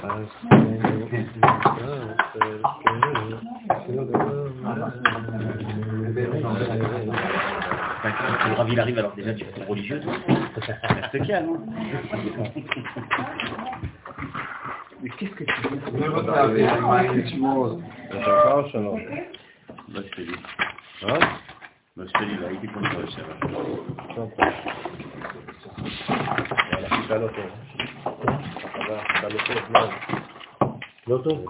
Le il arrive, alors déjà tu es religieux, toi. Ça calme. Mais qu'est-ce que tu veux יאללה, חיכה לא טוב.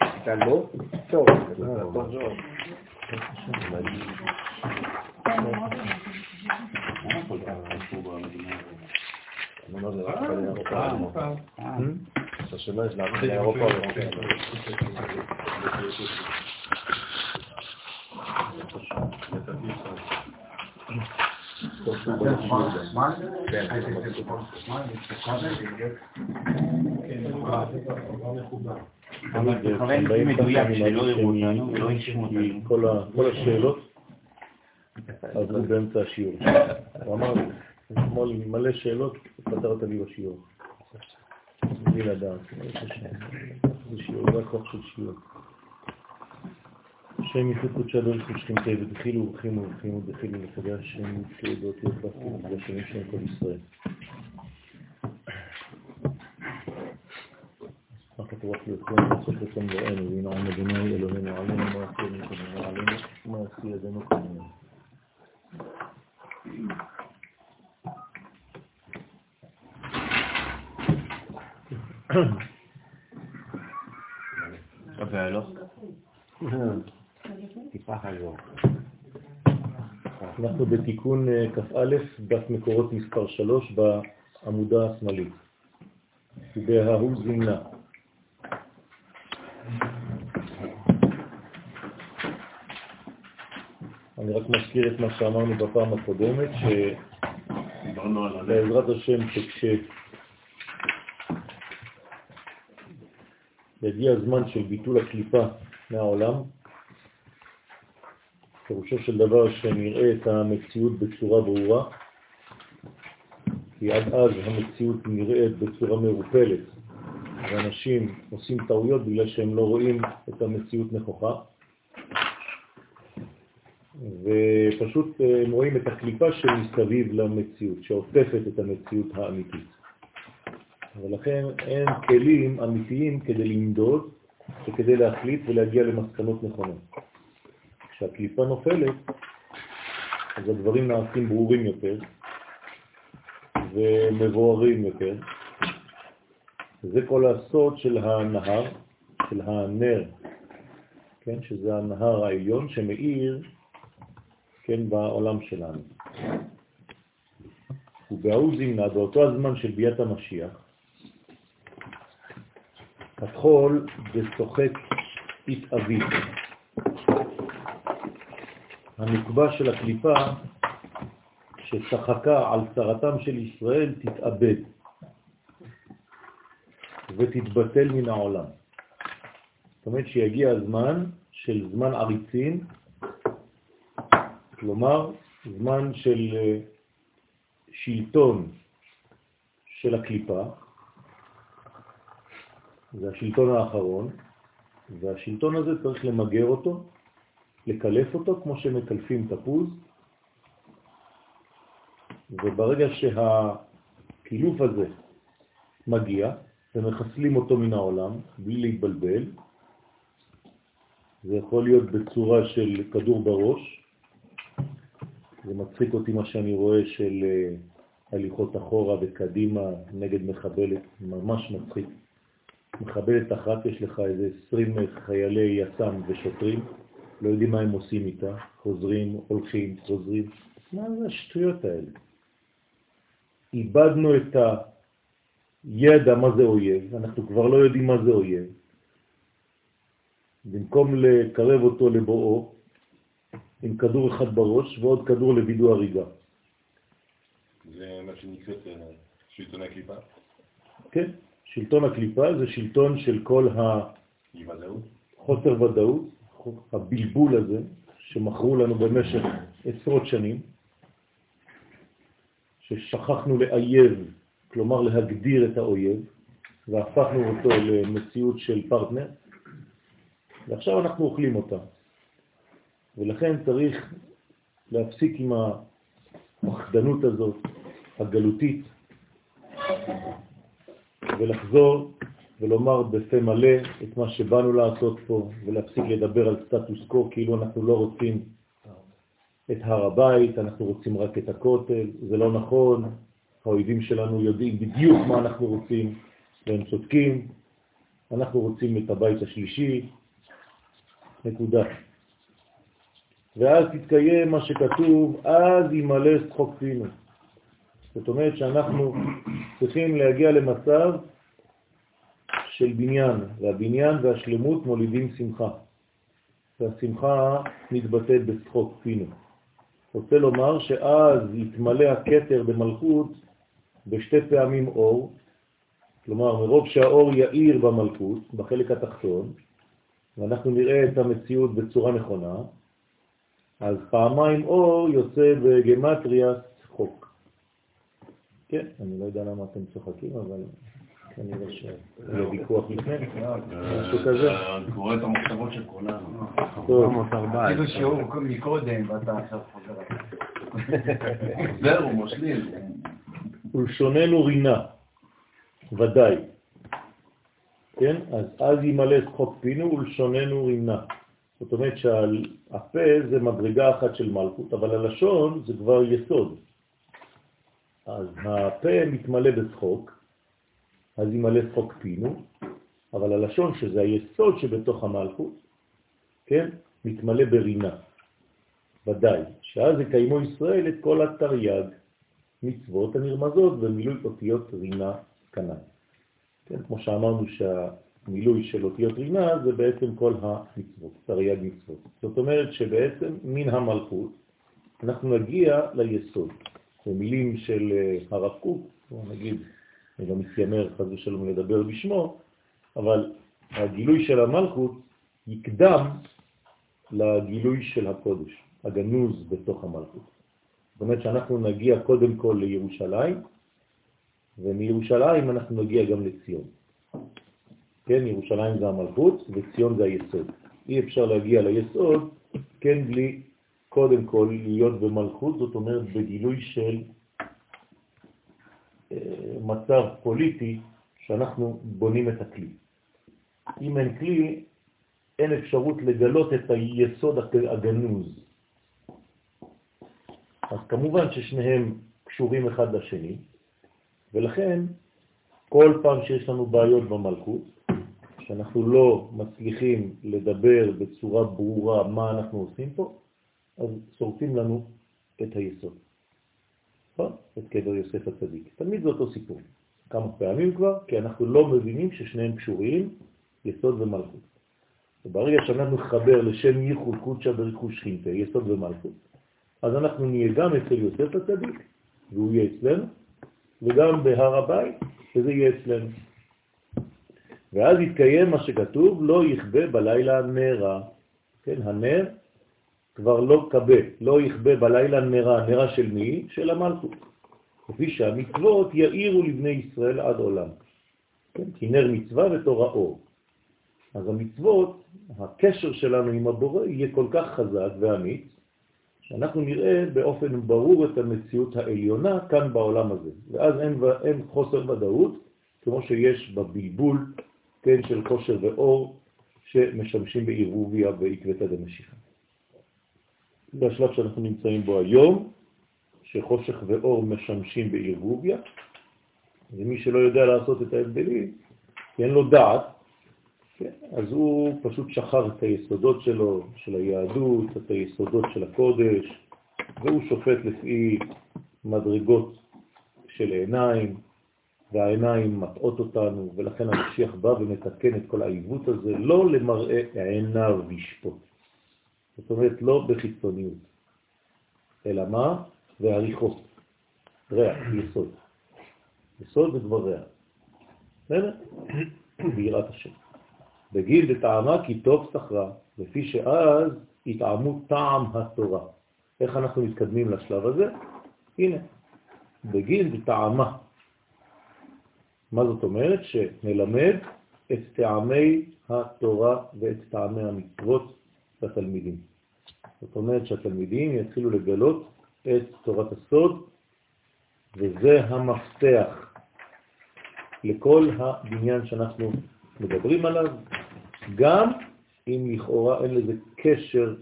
חיכה לא טוב מאוד. לא טוב? חיכה לא כל השאלות עברו באמצע השיעור. הוא אמר, אתמול מלא שאלות, פתרת לי בשיעור. בלי לדעת. זה שיעור, זה הכוח של שיעור. השם יפו קודשא דרך ושכינתה ודחילו ובחימו ובחימו ודחילו לפגע השם יפו באותיות באפילו ובשמים שם כל ישראל. אסמך רוח ליוצאנו לעשות רצון בראנו וינעם אדוני אלוהינו עלינו מה עשי ידינו עלינו מה עשי ידינו כמונו. והלוך? טיפה היום. אנחנו בתיקון אה, כ"א, דף מקורות מספר 3 בעמודה השמאלית. ובההוא זימנה. אני רק מזכיר את מה שאמרנו בפעם הקודמת, שבעזרת השם שכש... יגיע הזמן של ביטול הקליפה מהעולם, פירושו של דבר שנראה את המציאות בצורה ברורה, כי עד אז המציאות נראית בצורה מרופלת, ואנשים עושים טעויות בגלל שהם לא רואים את המציאות נכוחה, ופשוט אה, הם רואים את הקליפה שמסביב למציאות, שעוטפת את המציאות האמיתית. ולכן אין כלים אמיתיים כדי למדוד וכדי להחליט ולהגיע למסקנות נכונות. כשהקליפה נופלת, אז הדברים נעשים ברורים יותר ומבוארים יותר. זה כל הסוד של הנהר, של הנר, כן, שזה הנהר העליון שמאיר, כן, בעולם שלנו. ובהוא זימנה, באותו הזמן של ביאת המשיח, הטחול ושוחק התאבי. הנקבה של הקליפה ששחקה על צרתם של ישראל תתאבד ותתבטל מן העולם. זאת אומרת שיגיע הזמן של זמן עריצים, כלומר זמן של אה, שלטון של הקליפה, זה השלטון האחרון, והשלטון הזה צריך למגר אותו, לקלף אותו כמו שמקלפים תפוז, וברגע שהקילוף הזה מגיע ומחסלים אותו מן העולם בלי להתבלבל, זה יכול להיות בצורה של כדור בראש, זה מצחיק אותי מה שאני רואה של אה, הליכות אחורה וקדימה נגד מחבלת, ממש מצחיק. מחבלת אחת, יש לך איזה 20 חיילי יס"מ ושוטרים, לא יודעים מה הם עושים איתה, חוזרים, הולכים, חוזרים. מה זה השטויות האלה? איבדנו את הידע מה זה אויב, אנחנו כבר לא יודעים מה זה אויב. במקום לקרב אותו לבואו, עם כדור אחד בראש ועוד כדור לבידו הריגה. זה מה שנקראת אה, שלטון הקליפה? כן. שלטון הקליפה זה שלטון של כל החוסר ודאות, הבלבול הזה, שמכרו לנו במשך עשרות שנים, ששכחנו לאייב, כלומר להגדיר את האויב, והפכנו אותו למציאות של פרטנר, ועכשיו אנחנו אוכלים אותה. ולכן צריך להפסיק עם המחדנות הזאת, הגלותית, ולחזור ולומר בפה מלא את מה שבאנו לעשות פה, ולהפסיק לדבר על סטטוס קו כאילו אנחנו לא רוצים את הר הבית, אנחנו רוצים רק את הכותל, זה לא נכון, האויבים שלנו יודעים בדיוק מה אנחנו רוצים, והם צודקים, אנחנו רוצים את הבית השלישי, נקודה. ואז תתקיים מה שכתוב, אז ימלא שחוק פינו. זאת אומרת שאנחנו צריכים להגיע למצב של בניין, והבניין והשלמות מולידים שמחה. והשמחה מתבטאת בשחוק פינו. רוצה לומר שאז יתמלא הכתר במלכות בשתי פעמים אור, כלומר מרוב שהאור יאיר במלכות, בחלק התחתון, ואנחנו נראה את המציאות בצורה נכונה, אז פעמיים אור יוצא בגמטריה חוק. כן, אני לא יודע למה אתם צוחקים, אבל כנראה שיהיה ויכוח לפני, משהו כזה. אני קורא את המחשבות של כולנו. טוב, כאילו שיעור מקודם, ואתה עכשיו חוזר. זהו, משלים. ולשוננו רינה, ודאי. כן? אז אז ימלא שחוק פינו ולשוננו רינה. זאת אומרת שהפה זה מדרגה אחת של מלכות, אבל הלשון זה כבר יסוד. אז הפה מתמלא בשחוק, אז ימלא שחוק פינו, אבל הלשון, שזה היסוד שבתוך המלכות, כן, מתמלא ברינה. ודאי, שאז יקיימו ישראל את כל התרי"ג מצוות הנרמזות במילוי אותיות רינה כנן. כן, כמו שאמרנו שהמילוי של אותיות רינה זה בעצם כל המצוות, תרי"ג מצוות. זאת אומרת שבעצם מן המלכות אנחנו נגיע ליסוד. במילים של אה, הרב קוק, נגיד, אני לא מתיימר חס ושלום לדבר בשמו, אבל הגילוי של המלכות יקדם לגילוי של הקודש, הגנוז בתוך המלכות. זאת אומרת שאנחנו נגיע קודם כל לירושלים, ומירושלים אנחנו נגיע גם לציון. כן, ירושלים זה המלכות וציון זה היסוד. אי אפשר להגיע ליסוד, כן, בלי קודם כל להיות במלכות, זאת אומרת בגילוי של מצב פוליטי שאנחנו בונים את הכלי. אם אין כלי, אין אפשרות לגלות את היסוד הגנוז. אז כמובן ששניהם קשורים אחד לשני, ולכן כל פעם שיש לנו בעיות במלכות, שאנחנו לא מצליחים לדבר בצורה ברורה מה אנחנו עושים פה, אז שורפים לנו את היסוד. נכון? את קבר יוסף הצדיק. תמיד זה אותו סיפור. כמה פעמים כבר, כי אנחנו לא מבינים ששניהם קשורים, יסוד ומלכות. וברגע שאנחנו נחבר לשם ייחוד קודשא בריחוש שכינתה, יסוד ומלכות, אז אנחנו נהיה גם אצל יוסף הצדיק, והוא יהיה אצלנו, וגם בהר הבית, וזה יהיה אצלנו. ואז יתקיים מה שכתוב, לא יכבה בלילה נרה. כן, הנר כבר לא קבה, לא יכבה בלילה נרה. נרה של מי? של המלכות. כפי שהמצוות יאירו לבני ישראל עד עולם. כן, כי נר מצווה ותורה אור. אז המצוות, הקשר שלנו עם הבורא יהיה כל כך חזק ואמיץ, שאנחנו נראה באופן ברור את המציאות העליונה כאן בעולם הזה. ואז אין, אין חוסר ודאות, כמו שיש בבלבול, כן, של כושר ואור, שמשמשים בעירוביה ועקבתא דמשיחא. זה השלב שאנחנו נמצאים בו היום, שחושך ואור משמשים בעירוביה, ומי שלא יודע לעשות את ההבדלים, כי אין לו דעת, כן, אז הוא פשוט שחר את היסודות שלו, של היהדות, את היסודות של הקודש, והוא שופט לפי מדרגות של עיניים, והעיניים מטעות אותנו, ולכן המשיח בא ומתקן את כל העיוות הזה, לא למראה עיניו לשפוט. זאת אומרת, לא בחיצוניות, אלא מה? ועריכות, ריח, יסוד. יסוד ודבר ריח. בסדר? ביראת השם. בגיל דטעמה כי טוב שכרה, לפי שאז התעמו טעם התורה. איך אנחנו מתקדמים לשלב הזה? הנה, בגיל דטעמה. מה זאת אומרת? שנלמד את טעמי התורה ואת טעמי המצוות לתלמידים. זאת אומרת שהתלמידים יתחילו לגלות את תורת הסוד, וזה המפתח לכל הבניין שאנחנו מדברים עליו, גם אם לכאורה אין לזה קשר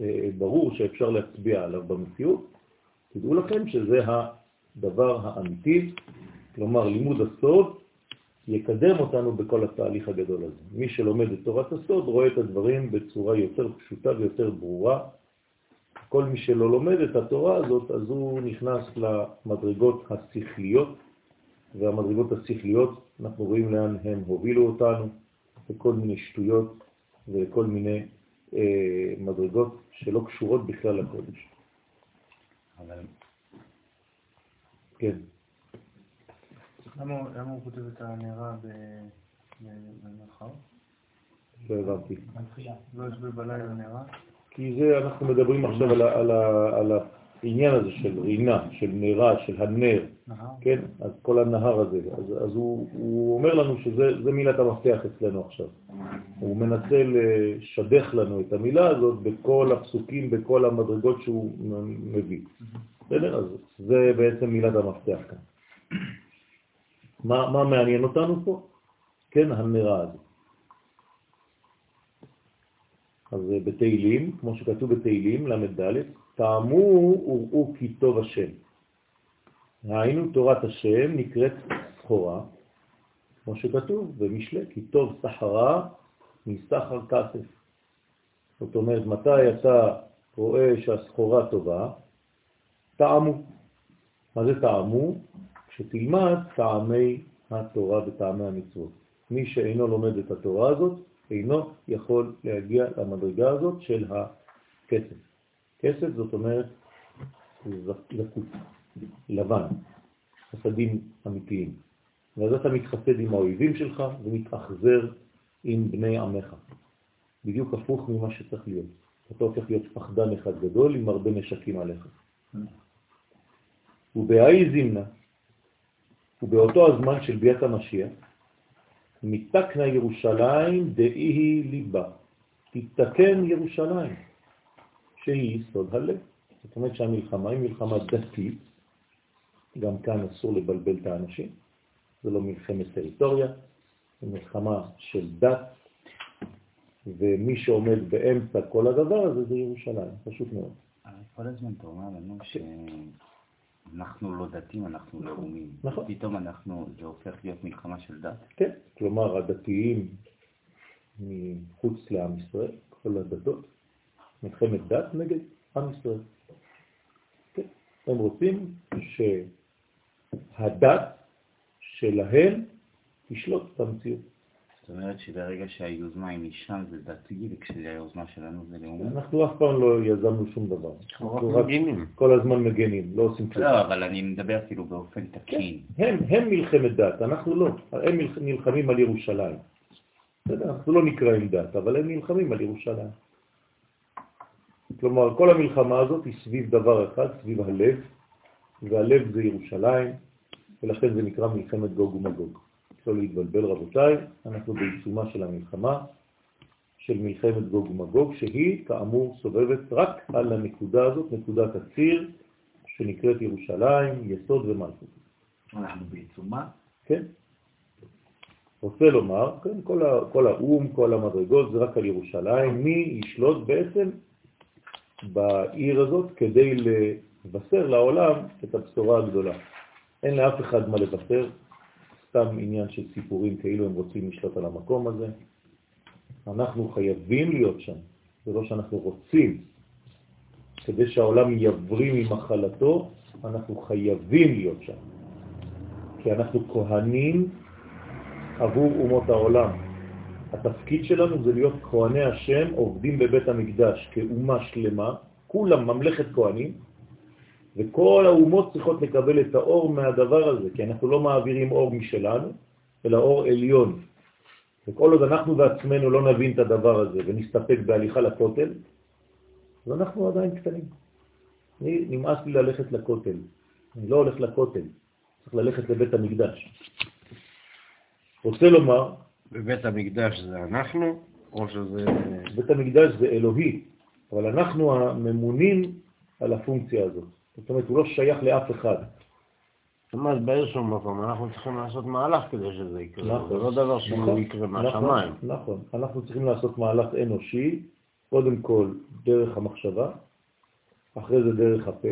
אה, ברור שאפשר להצביע עליו במציאות, תדעו לכם שזה הדבר האמיתי, כלומר לימוד הסוד יקדם אותנו בכל התהליך הגדול הזה. מי שלומד את תורת הסוד רואה את הדברים בצורה יותר פשוטה ויותר ברורה. כל מי שלא לומד את התורה הזאת, אז הוא נכנס למדרגות השכליות, והמדרגות השכליות, אנחנו רואים לאן הם הובילו אותנו, לכל מיני שטויות ולכל מיני אה, מדרגות שלא קשורות בכלל לקודש. אבל... כן. למה הוא כותב את הנערה במרחב? לא הבנתי. לא יושבי בלילה נערה? כי זה, אנחנו מדברים עכשיו על העניין הזה של רינה, של נערה, של הנר, כן? אז כל הנהר הזה. אז הוא אומר לנו שזה מילת המפתח אצלנו עכשיו. הוא מנסה לשדך לנו את המילה הזאת בכל הפסוקים, בכל המדרגות שהוא מביא. בסדר? אז זה בעצם מילת המפתח כאן. מה, מה מעניין אותנו פה? כן, הנרה הזאת. אז בתהילים, כמו שכתוב בתהילים, ל"ד, טעמו וראו כי טוב השם. היינו תורת השם נקראת סחורה, כמו שכתוב במשלי, כי טוב סחרה מסחר כסף. זאת אומרת, מתי אתה רואה שהסחורה טובה? טעמו. מה זה טעמו? שתלמד טעמי התורה וטעמי המצוות. מי שאינו לומד את התורה הזאת, אינו יכול להגיע למדרגה הזאת של הכסף. כסף זאת אומרת זכות, לבן, חסדים אמיתיים. ואז אתה מתחסד עם האויבים שלך ומתאכזר עם בני עמך. בדיוק הפוך ממה שצריך להיות. אתה הופך להיות פחדן אחד גדול עם הרבה נשקים עליך. ובהאי זימנה, ובאותו הזמן של ביאת המשיח, מתקנה ירושלים דאי ליבה, תתקן ירושלים, שהיא יסוד הלב. זאת אומרת שהמלחמה היא מלחמה דתית, גם כאן אסור לבלבל את האנשים, זה לא מלחמת טריטוריה, זה מלחמה של דת, ומי שעומד באמצע כל הדבר הזה זה ירושלים, פשוט מאוד. כל הזמן אתה אומר לנו ש... אנחנו לא דתיים, אנחנו נכון, לאומים. נכון. פתאום אנחנו, זה הופך להיות מלחמה של דת. כן, כלומר הדתיים מחוץ לעם ישראל, כל הדתות, מלחמת דת נגד עם ישראל. כן, הם רוצים שהדת שלהם תשלוט במציאות. זאת אומרת שברגע שהיוזמה היא משם זה דתי, וכשהיוזמה שלנו זה לאומי? אנחנו אף פעם לא יזמנו שום דבר. אנחנו רק כל הזמן מגנים, לא עושים כלום. לא, אבל אני מדבר כאילו באופן תקין. הם, הם מלחמת דת, אנחנו לא. הם נלחמים על ירושלים. בסדר, אנחנו לא נקראים דת, אבל הם נלחמים על ירושלים. כלומר, כל המלחמה הזאת היא סביב דבר אחד, סביב הלב, והלב זה ירושלים, ולכן זה נקרא מלחמת גוג ומגוג. לא להתבלבל רבותיי, אנחנו בעיצומה של המלחמה, של מלחמת גוג ומגוג, שהיא כאמור סובבת רק על הנקודה הזאת, נקודת הציר, שנקראת ירושלים, יסוד ומלכות. אנחנו בעיצומה? כן. רוצה לומר, כן, כל, ה, כל האום, כל המדרגות, זה רק על ירושלים, מי ישלוט בעצם בעיר הזאת כדי לבשר לעולם את הבשורה הגדולה. אין לאף אחד מה לבשר, סתם עניין של סיפורים כאילו הם רוצים לשלוט על המקום הזה. אנחנו חייבים להיות שם, זה לא שאנחנו רוצים. כדי שהעולם יבריא ממחלתו, אנחנו חייבים להיות שם. כי אנחנו כהנים עבור אומות העולם. התפקיד שלנו זה להיות כהני השם, עובדים בבית המקדש כאומה שלמה, כולם ממלכת כהנים, וכל האומות צריכות לקבל את האור מהדבר הזה, כי אנחנו לא מעבירים אור משלנו, אלא אור עליון. וכל עוד אנחנו בעצמנו לא נבין את הדבר הזה ונסתפק בהליכה לכותל, אז אנחנו עדיין קטנים. אני, נמאס לי ללכת לכותל. אני לא הולך לכותל, צריך ללכת לבית המקדש. רוצה לומר, בבית המקדש זה אנחנו, או שזה... בית המקדש זה אלוהי, אבל אנחנו הממונים על הפונקציה הזאת. זאת אומרת, הוא לא שייך לאף אחד. זאת אומרת, באיזשהו מקום אנחנו צריכים לעשות מהלך כדי שזה יקרה. נכון. זה לא דבר שהוא נכון, יקרה נכון, מהשמיים. נכון, אנחנו צריכים לעשות מהלך אנושי, קודם כל דרך המחשבה, אחרי זה דרך הפה,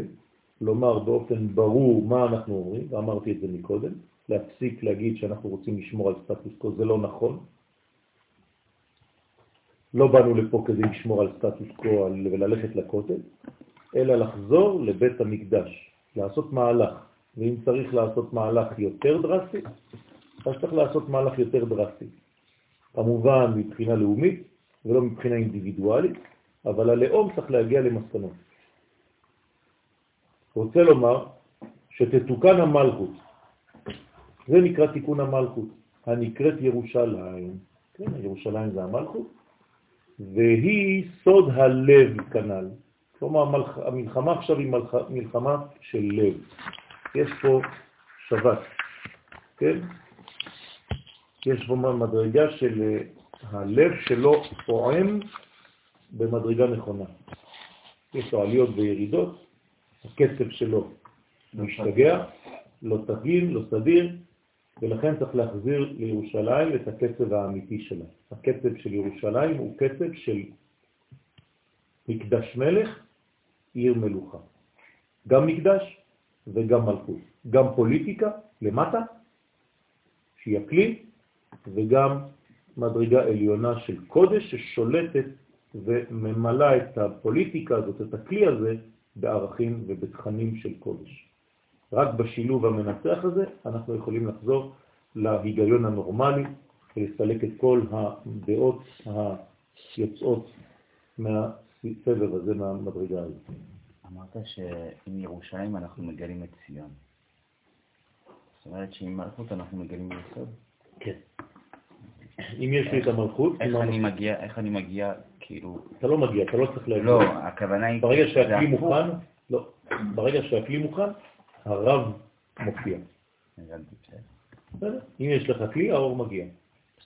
לומר באופן ברור מה אנחנו אומרים, ואמרתי את זה מקודם, להפסיק להגיד שאנחנו רוצים לשמור על סטטוס קו, זה לא נכון. לא באנו לפה כדי לשמור על סטטוס קו וללכת לכותל, אלא לחזור לבית המקדש, לעשות מהלך. ואם צריך לעשות מהלך יותר דרסטי, אז צריך לעשות מהלך יותר דרסטי. כמובן מבחינה לאומית ולא מבחינה אינדיבידואלית, אבל הלאום צריך להגיע למסקנות. רוצה לומר שתתוקן המלכות. זה נקרא תיקון המלכות, הנקראת ירושלים. כן, ירושלים זה המלכות, והיא סוד הלב כנ"ל. כלומר, המלח- המלחמה עכשיו היא מלח- מלחמה של לב. יש פה שבת, כן? יש פה מדרגה של אה, הלב שלו פועם במדרגה נכונה. יש לו עליות וירידות, הקצב שלו משתגע, לא תגין, לא סדיר, ולכן צריך להחזיר לירושלים את הקצב האמיתי שלה. הקצב של ירושלים הוא קצב של מקדש מלך, עיר מלוכה. גם מקדש וגם מלכות. גם פוליטיקה למטה, שהיא הכלי, וגם מדרגה עליונה של קודש ששולטת וממלאה את הפוליטיקה הזאת, את הכלי הזה, בערכים ובתכנים של קודש. רק בשילוב המנצח הזה אנחנו יכולים לחזור להיגיון הנורמלי ולסלק את כל הדעות היוצאות מהסבב הזה, מהמדרגה הזאת. אמרת שעם ירושלים אנחנו מגלים את ציון. זאת אומרת שעם מלכות אנחנו מגלים יסוד. כן. אם יש לי את המלכות, איך אני מגיע, כאילו... אתה לא מגיע, אתה לא צריך להגיע. לא, הכוונה היא... ברגע שהכלי. מוכן, לא, ברגע שהכלי מוכן, הרב מופיע. אם יש לך כלי, האור מגיע.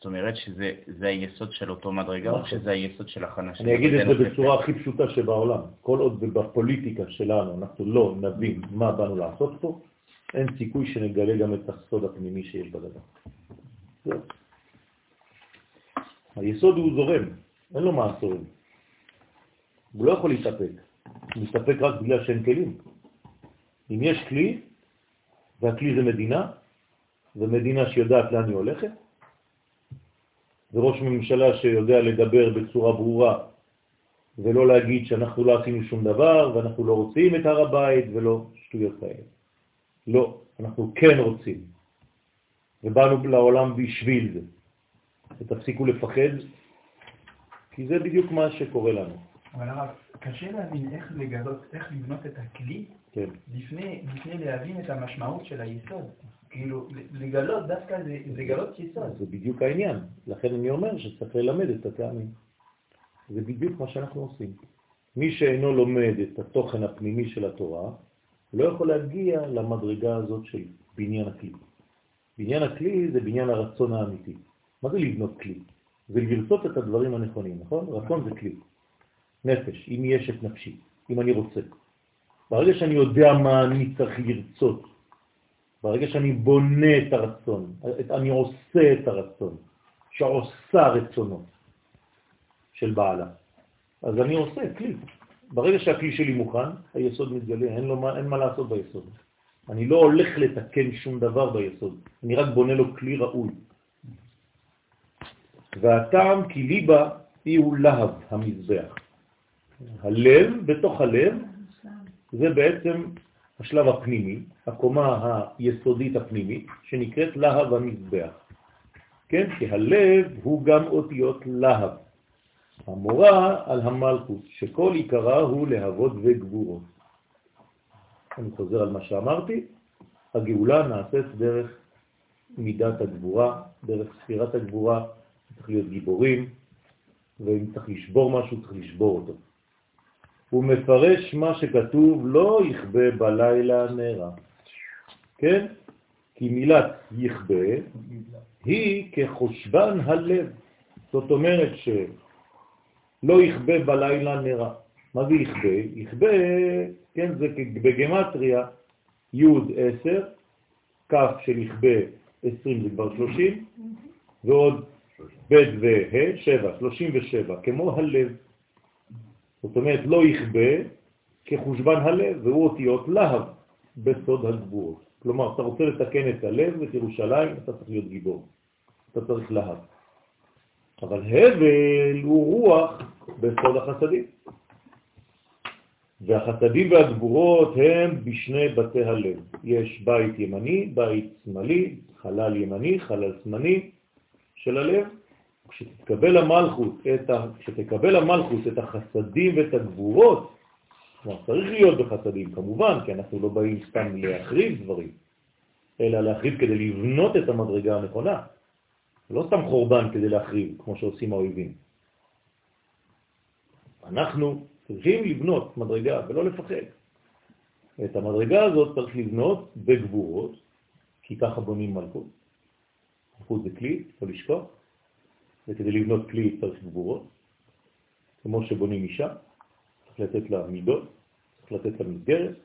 זאת אומרת שזה זה היסוד של אותו מדרגה, או נכון. שזה היסוד של הכנה של אני אגיד את זה? בצורה הכי פשוטה שבעולם. כל עוד בפוליטיקה שלנו אנחנו לא נבין מה באנו לעשות פה, אין סיכוי שנגלה גם את הסוד הפנימי שיש בדבר. היסוד הוא זורם, אין לו מעשורים. הוא לא יכול להתאפק. הוא מתאפק רק בגלל שאין כלים. אם יש כלי, והכלי זה מדינה, ומדינה שיודעת לאן היא הולכת, וראש ממשלה שיודע לדבר בצורה ברורה ולא להגיד שאנחנו לא עשינו שום דבר ואנחנו לא רוצים את הר הבית ולא שטויות כאלה. לא, אנחנו כן רוצים. ובאנו לעולם בשביל זה. ותפסיקו לפחד, כי זה בדיוק מה שקורה לנו. אבל הרב, קשה להבין איך לגלות, איך לבנות את הכלי כן. לפני, לפני להבין את המשמעות של היסוד. כאילו, לגלות דווקא זה לגלות יסוד. זה בדיוק העניין. לכן אני אומר שצריך ללמד את הטעמים. זה בדיוק מה שאנחנו עושים. מי שאינו לומד את התוכן הפנימי של התורה, לא יכול להגיע למדרגה הזאת של בניין הכלי. בניין הכלי זה בניין הרצון האמיתי. מה זה לבנות כלי? זה לרצות את הדברים הנכונים, נכון? רצון זה כלי. נפש, אם יש את נפשי, אם אני רוצה. ברגע שאני יודע מה אני צריך לרצות, ברגע שאני בונה את הרצון, את, אני עושה את הרצון, שעושה רצונו של בעלה, אז אני עושה כלי. ברגע שהכלי שלי מוכן, היסוד מתגלה, אין, לו אין מה לעשות ביסוד. אני לא הולך לתקן שום דבר ביסוד, אני רק בונה לו כלי ראוי. והטעם כי ליבה היא הוא להב המזבח. הלב, בתוך הלב, זה בעצם השלב הפנימי, הקומה היסודית הפנימית, שנקראת להב המזבח. כן? כי הלב הוא גם אותיות להב. המורה על המלכות, שכל עיקרה הוא להבות וגבורות. אני חוזר על מה שאמרתי, הגאולה נעשית דרך מידת הגבורה, דרך ספירת הגבורה, צריך להיות גיבורים, ואם צריך לשבור משהו, צריך לשבור אותו. הוא מפרש מה שכתוב, לא יכבה בלילה נרה. כן? כי מילת יכבה היא כחושבן הלב. זאת אומרת שלא יכבה בלילה נרה. מה זה יכבה? יכבה, כן, זה בגמטריה י' 10, כ' של יכבה 20 זה כבר 30, ועוד ב' וה' 7, 37, כמו הלב. זאת אומרת, לא יכבה כחושבן הלב, והוא אותיות להב בסוד הגבורות. כלומר, אתה רוצה לתקן את הלב ואת ירושלים, אתה צריך להיות גיבור. אתה צריך להב. אבל הבל הוא רוח בסוד החסדים. והחסדים והגבורות הם בשני בתי הלב. יש בית ימני, בית שמאלי, חלל ימני, חלל שמאלי של הלב. כשתקבל המלכות את, ה... כשתקבל המלכות את החסדים ואת הגבורות, כלומר צריך להיות בחסדים כמובן, כי אנחנו לא באים סתם להחריב דברים, אלא להחריב כדי לבנות את המדרגה הנכונה. לא סתם חורבן כדי להחריב, כמו שעושים האויבים. אנחנו צריכים לבנות מדרגה ולא לפחד. את המדרגה הזאת צריך לבנות בגבורות, כי ככה בונים מלכות. מלכות זה כלי, לא לשכוח, וכדי לבנות כלי צריך גבורות. כמו שבונים אישה, צריך לתת לה מידות, צריך לתת לה מסגרת,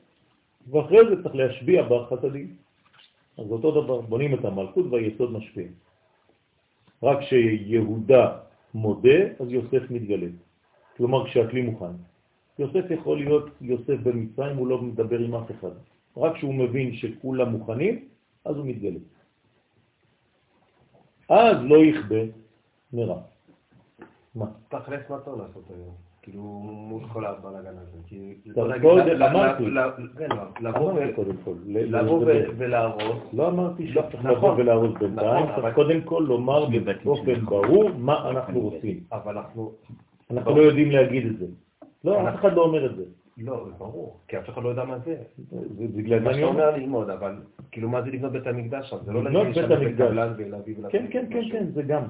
ואחרי זה צריך להשביע בחסדים. אז אותו דבר, בונים את המלכות והיסוד משפיע. רק כשיהודה מודה, אז יוסף מתגלה. כלומר, כשהכלי מוכן. יוסף יכול להיות יוסף במצרים, הוא לא מדבר עם אף אחד. רק כשהוא מבין שכולם מוכנים, אז הוא מתגלה. אז לא יכבה נראה. מה? תכלס מה טוב לעשות היום? כאילו מול כל הבלאגן הזה. אמרתי. כן, לבוא אמרתי קודם כל. לבוא ולהרוס. לא אמרתי שצריך נכון. לבוא ולהרוס בינתיים, נכון, אבל- צריך קודם כל לומר באופן ברור מה אנחנו רוצים. אבל אנחנו... אנחנו לא יודעים להגיד את זה. לא, אף אחד לא אומר את זה. לא, זה ברור, כי אף אחד לא יודע מה זה. זה בגלל מה זה אני שאתה אומר. ללמוד, אבל כאילו מה זה לבנות בית המקדש שם? זה לא לבנות בית המקדש. כן, כן, כן. כן, זה גם.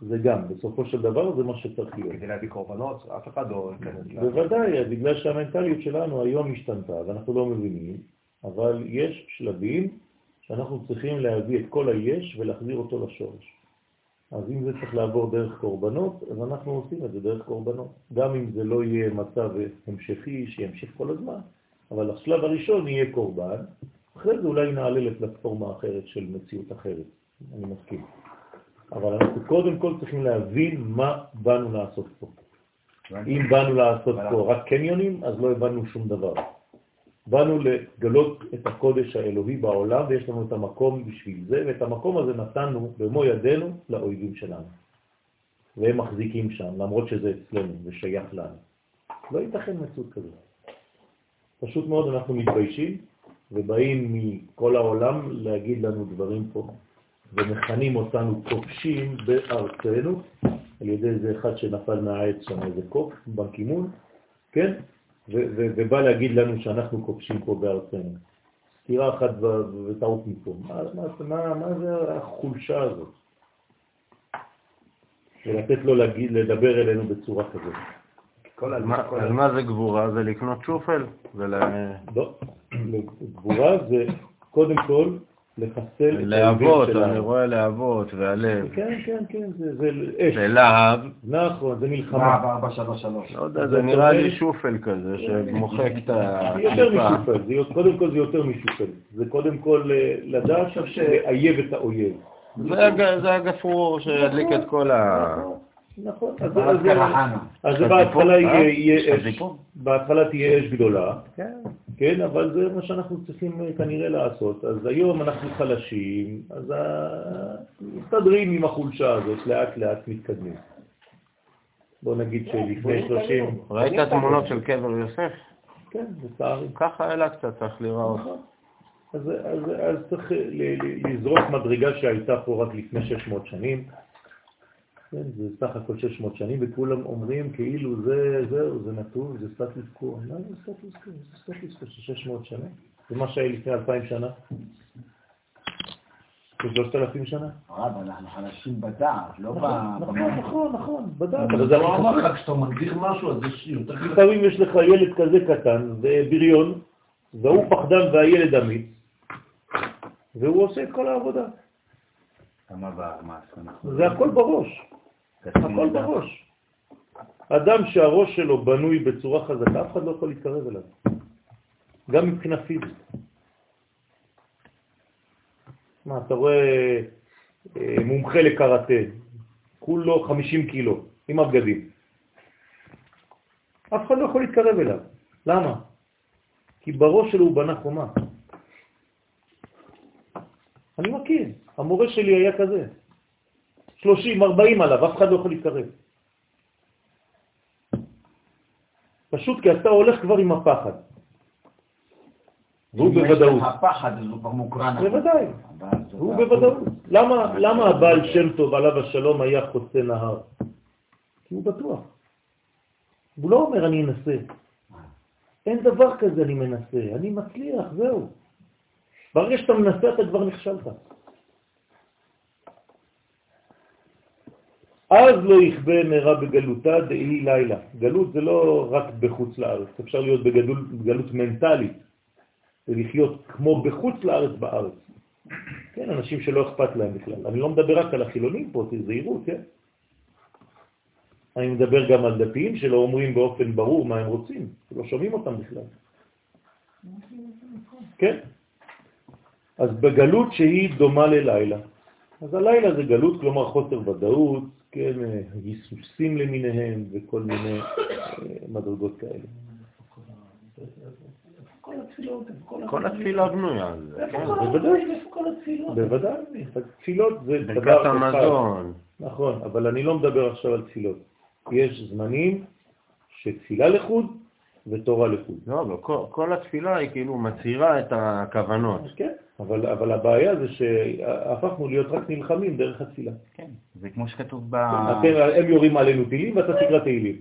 זה גם. בסופו של דבר זה מה שצריך להיות. כדי להביא קורבנות, אף אחד לא ייכנס. בוודאי, בגלל שהמנטליות שלנו היום השתנתה ואנחנו לא מבינים, אבל יש שלבים שאנחנו צריכים להביא את כל היש ולהחזיר אותו לשורש. אז אם זה צריך לעבור דרך קורבנות, אז אנחנו עושים את זה דרך קורבנות. גם אם זה לא יהיה מצב המשכי שימשיך כל הזמן, אבל השלב הראשון יהיה קורבן, אחרי זה אולי נעלה לפלטפורמה אחרת של מציאות אחרת, אני מסכים. אבל אנחנו קודם כל צריכים להבין מה באנו לעשות פה. אם באנו לעשות פה רק קניונים, אז לא הבנו שום דבר. באנו לגלות את הקודש האלוהי בעולם, ויש לנו את המקום בשביל זה, ואת המקום הזה נתנו במו ידינו לאויבים שלנו. והם מחזיקים שם, למרות שזה אצלנו ושייך לנו. לא ייתכן מציאות כזאת. פשוט מאוד אנחנו מתביישים, ובאים מכל העולם להגיד לנו דברים פה, ומכנים אותנו כובשים בארצנו, על ידי איזה אחד שנפל מהעץ שם, איזה קוף, בנקימון, כן? ו- ו- ובא להגיד לנו שאנחנו כובשים פה בארצנו. סתירה אחת ו- וטעות מפה. מה, מה, מה, מה זה החולשה הזאת? ולתת לו להגיד, לדבר אלינו בצורה כזאת. כל ה... מה- כל ה- מה זה גבורה? זה לקנות שופל? ול- לא, גבורה זה קודם כל לחסל את להבות. אני רואה להבות, והלב. כן, כן, כן, זה, זה אש. זה להב, נכון, זה מלחמה. להב 433. לא יודע, זה נראה לי שופל כזה שמוחק את זה יותר. משופל, זה, יותר- קודם כל זה יותר משופל. זה קודם כל אה, לדעת לאייב את האויב. זה הג- זה הגפרור שהדליק את כל ה... נכון, אז בהתחלה? אה? בהתחלה תהיה אש גדולה, כן. כן, אבל זה מה שאנחנו צריכים אה, כנראה לעשות. אז היום אנחנו חלשים, אז מסתדרים עם החולשה הזאת, לאט לאט מתקדמים. בוא נגיד שלפני 30, ראית תמונות של קבר יוסף? כן, לצערי. ככה אלה קצת צריך לראות. נכון. אז, צריך לזרוק מדרגה שהייתה פה רק לפני 600 שנים. כן, זה סך הכל 600 שנים, וכולם אומרים כאילו זה, זהו, זה נתון, זה סטטוס קוו. מה זה סטטוס קוו? זה סטטוס קוו של 600 שנה. זה מה שהיה לפני 2,000 שנה. זה 3,000 שנה. רב, אנחנו חלשים בדעת, לא נכון, ב... נכון. נכון, נכון, בדעת. אבל זה לא אמר לך, כשאתה מגדיר משהו, אז יש יותר לפעמים יש לך ילד כזה קטן, בריון, והוא פחדן והילד אמיץ, והוא עושה את כל העבודה. זה הכל בראש, הכל בראש. אדם שהראש שלו בנוי בצורה חזקה, אף אחד לא יכול להתקרב אליו, גם מבחינה פיזית. מה, אתה רואה אה, מומחה לקראטה, כולו 50 קילו, עם הבגדים. אף אחד לא יכול להתקרב אליו. למה? כי בראש שלו הוא בנה חומה. אני מכיר, המורה שלי היה כזה. 30, 40 עליו, אף אחד לא יכול להתקרב. פשוט כי אתה הולך כבר עם הפחד. והוא בוודאות. הפחד הוא כבר מוקרן. בוודאי, הוא בוודאות. למה, למה הבעל שם טוב עליו השלום היה חוצה נהר? כי הוא בטוח. הוא לא אומר אני אנסה. אין דבר כזה אני מנסה, אני מצליח, זהו. ברגע שאתה מנסה אתה כבר נכשלת. אז לא יכבה מרע בגלותה דאי לילה. גלות זה לא רק בחוץ לארץ, אפשר להיות בגלות, בגלות מנטלית, ולחיות כמו בחוץ לארץ בארץ. כן, אנשים שלא אכפת להם בכלל. אני לא מדבר רק על החילונים פה, תזהירו, כן? אני מדבר גם על דתיים שלא אומרים באופן ברור מה הם רוצים, לא שומעים אותם בכלל. כן? אז בגלות שהיא דומה ללילה. אז הלילה זה גלות, כלומר חוסר ודאות, כן, היסוסים למיניהם וכל מיני אה, מדרגות כאלה. כל התפילה בנויה על זה. כן. בוודאי, בוודאי. תפילות זה דבר ברכת אחד. המזון. נכון, אבל אני לא מדבר עכשיו על תפילות. יש זמנים שתפילה לחוד ותורה לחוד. לא, אבל כל- כל התפילה היא כאילו מצהירה את הכוונות. כן, אבל, אבל הבעיה זה שהפכנו להיות רק נלחמים דרך התפילה. כן, זה כמו שכתוב ב... אתם, הם יורים עלינו תהילים ואתה תקרא תהילים.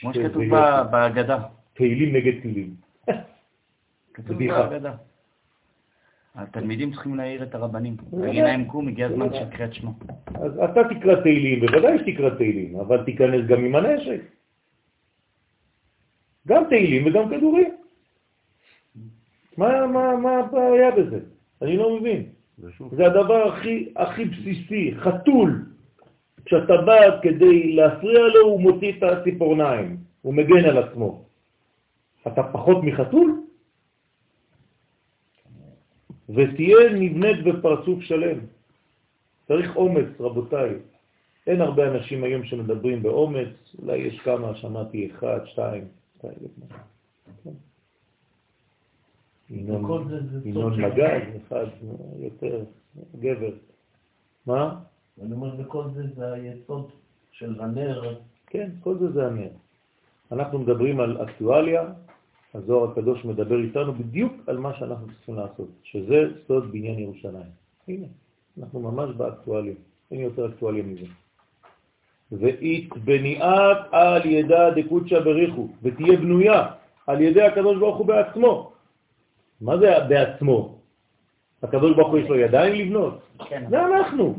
כמו זה- שכתוב. בהגדה. תהילים נגד תהילים. כתוב. בהגדה. התלמידים צריכים להעיר את הרבנים. להגיד להם קום, הגיע הזמן בוודאי. שיקרא את שמו. אז אתה תקרא תהילים, בוודאי שתקרא תהילים, אבל תיכנס גם עם הנשק. גם תהילים וגם כדורים. מה, מה, מה הבעיה בזה? אני לא מבין. זה הדבר הכי, הכי בסיסי, חתול. כשאתה בא כדי להפריע לו, הוא מוציא את הציפורניים, הוא מגן על עצמו. אתה פחות מחתול? ותהיה נבנית בפרצוף שלם. צריך אומץ, רבותיי. אין הרבה אנשים היום שמדברים באומץ, אולי יש כמה, שמעתי אחד, שתיים. ינון מגד, אחד יותר, גבר. מה? אני אומר, וכל זה זה היסוד של הנר. כן, כל זה זה הנר. אנחנו מדברים על אקטואליה, הזוהר הקדוש מדבר איתנו בדיוק על מה שאנחנו צריכים לעשות, שזה סוד בניין ירושלים. הנה, אנחנו ממש באקטואליה, אין יותר אקטואליה מזה. ואית בניעת על ידה דקודשא בריחו, ותהיה בנויה על ידי הקדוש ברוך הוא בעצמו. מה זה בעצמו? הקדוש ברוך הוא יש לו ידיים לבנות? כן. זה אנחנו.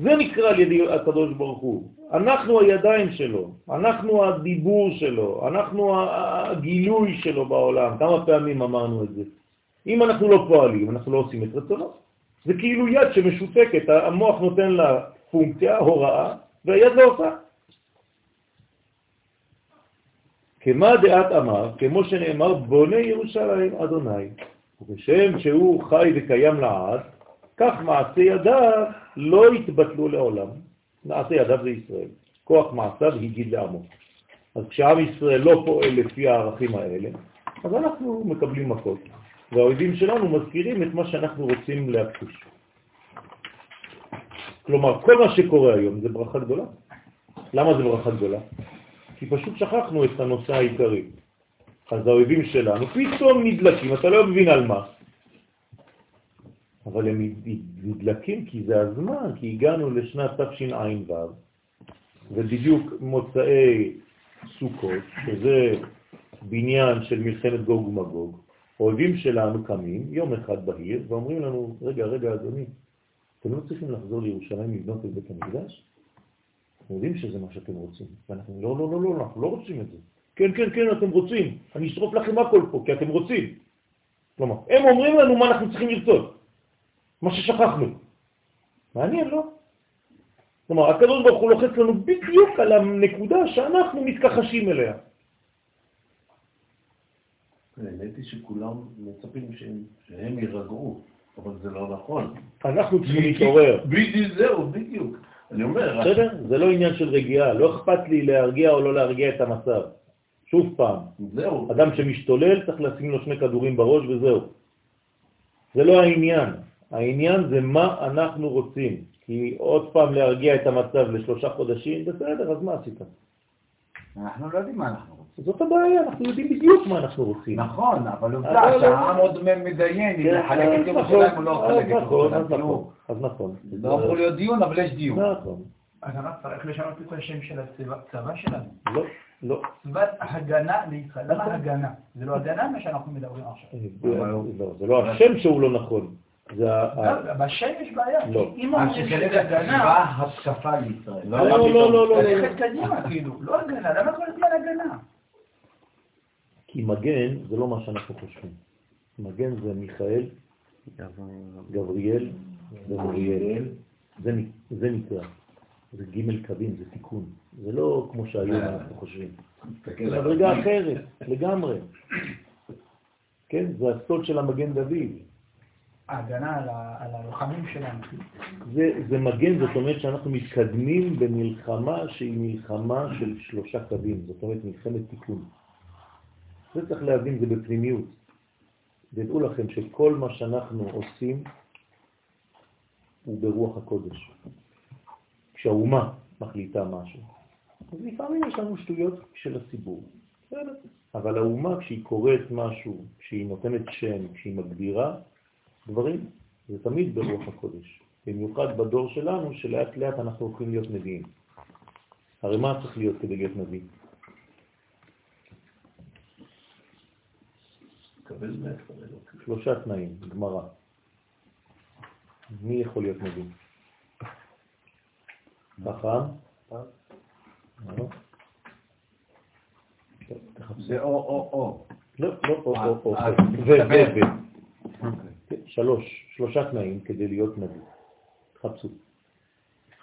זה נקרא על ידי הקדוש ברוך הוא. אנחנו הידיים שלו, אנחנו הדיבור שלו, אנחנו הגילוי שלו בעולם. כמה פעמים אמרנו את זה? אם אנחנו לא פועלים, אנחנו לא עושים את רצונו. זה כאילו יד שמשותקת, המוח נותן לה פונקציה, הוראה, והיד לא עושה. כמה דעת אמר, כמו שנאמר, בונה ירושלים אדוני, ובשם שהוא חי וקיים לעד, כך מעשי ידיו לא יתבטלו לעולם. מעשי ידיו זה ישראל. כוח מעשיו הגיד לעמו. אז כשעם ישראל לא פועל לפי הערכים האלה, אז אנחנו מקבלים מכות. והאויבים שלנו מזכירים את מה שאנחנו רוצים להכחיש. כלומר, כל מה שקורה היום זה ברכה גדולה. למה זה ברכה גדולה? כי פשוט שכחנו את הנושא העיקרי. אז האויבים שלנו פתאום נדלקים, אתה לא מבין על מה. אבל הם נדלקים כי זה הזמן, כי הגענו לשנת תשע"ו, ובדיוק מוצאי סוכות, שזה בניין של מלחמת גוג ומגוג, האויבים שלנו קמים יום אחד בהיר ואומרים לנו, רגע, רגע, אדוני, אתם לא צריכים לחזור לירושלים לבנות את בית המקדש? אתם יודעים שזה מה שאתם רוצים. ואנחנו, לא, לא, לא, לא, אנחנו לא רוצים את זה. כן, כן, כן, אתם רוצים. אני אשרוף לכם הכל פה, כי אתם רוצים. כלומר, הם אומרים לנו מה אנחנו צריכים לרצות. מה ששכחנו. מעניין, לא? כלומר, הקדוש ברוך הוא לוחץ לנו בדיוק על הנקודה שאנחנו מתכחשים אליה. האמת היא שכולם מצפים שהם- יירגעו, אבל זה לא נכון. אנחנו צריכים להתעורר. בדיוק זהו, בדיוק. אני אומר, בסדר? זה לא עניין של רגיעה, לא אכפת לי להרגיע או לא להרגיע את המצב. שוב פעם, זהו. אדם שמשתולל צריך לשים לו שני כדורים בראש וזהו. זה לא העניין. העניין זה מה אנחנו רוצים. כי עוד פעם להרגיע את המצב לשלושה חודשים, בסדר, אז מה עשית? אנחנו לא יודעים מה אנחנו רוצים. זאת הבעיה, אנחנו יודעים בדיוק מה אנחנו רוצים. נכון, אבל עובדה שהעם עוד מדיין אם לחלק את נכון, ירושלים או לא לחלק את נכון, ירושלים. אז נכון, נכון. לא יכול להיות דיון, אבל יש דיון. נכון. אז אנחנו צריך לשנות את השם של הצבא שלנו. לא, לא. צבא הגנה לישראל. למה הגנה? זה לא הגנה מה שאנחנו מדברים עכשיו. לא, זה לא השם שהוא לא נכון. זה ה... ה- לא, בשם יש בעיה. לא. כי אם אומרים שזה הגנה, צבא התקפה לישראל. לא, לא, לא, לא, לא. ללכת קדימה, כאילו. לא הגנה, למה כל הזמן הגנה? כי מגן זה לא מה שאנחנו חושבים. מגן זה מיכאל, גבריאל ומוריאל. זה, נקרא. זה ג' קווים, זה תיקון. זה לא כמו שהיום אנחנו חושבים. זה מדרגה אחרת, לגמרי. כן, זה הסוד של המגן דוד. ההגנה על הלוחמים שלנו. זה, זה מגן, זאת אומרת שאנחנו מתקדמים במלחמה שהיא מלחמה של שלושה קווים, זאת אומרת מלחמת תיקון. זה צריך להבין, זה בפנימיות. תדעו לכם שכל מה שאנחנו עושים הוא ברוח הקודש. כשהאומה מחליטה משהו. אז לפעמים יש לנו שטויות של הציבור. אבל האומה, כשהיא קוראת משהו, כשהיא נותנת שם, כשהיא מגדירה דברים, זה תמיד ברוח הקודש. במיוחד בדור שלנו, שלאט לאט אנחנו הולכים להיות נביאים. הרי מה צריך להיות כדי להיות נביא? שלושה תנאים, גמרא. מי יכול להיות נביא? חכם? לא. זה או או או. לא, לא, או, או, או, אה, ו, ו, מסתבר. ו. שלוש, שלושה תנאים כדי להיות נביא. תחפשו.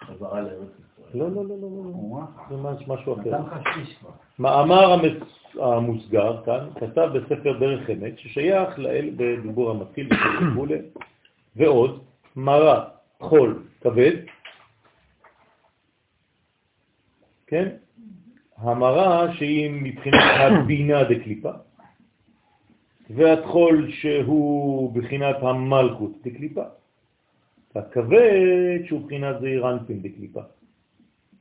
חזרה לארץ ישראל. לא, לא, לא, לא, לא. זה מש- משהו אחר. מאמר המוסגר כאן, כתב בספר דרך אמת, ששייך לאל בדיבור המתחיל וכו' ועוד, מרה, חול, כבד, כן? המרה שהיא מבחינת הבינה דקליפה, והטחול שהוא בחינת המלכות דקליפה, והכבד שהוא בחינת זעיר אנפין דקליפה.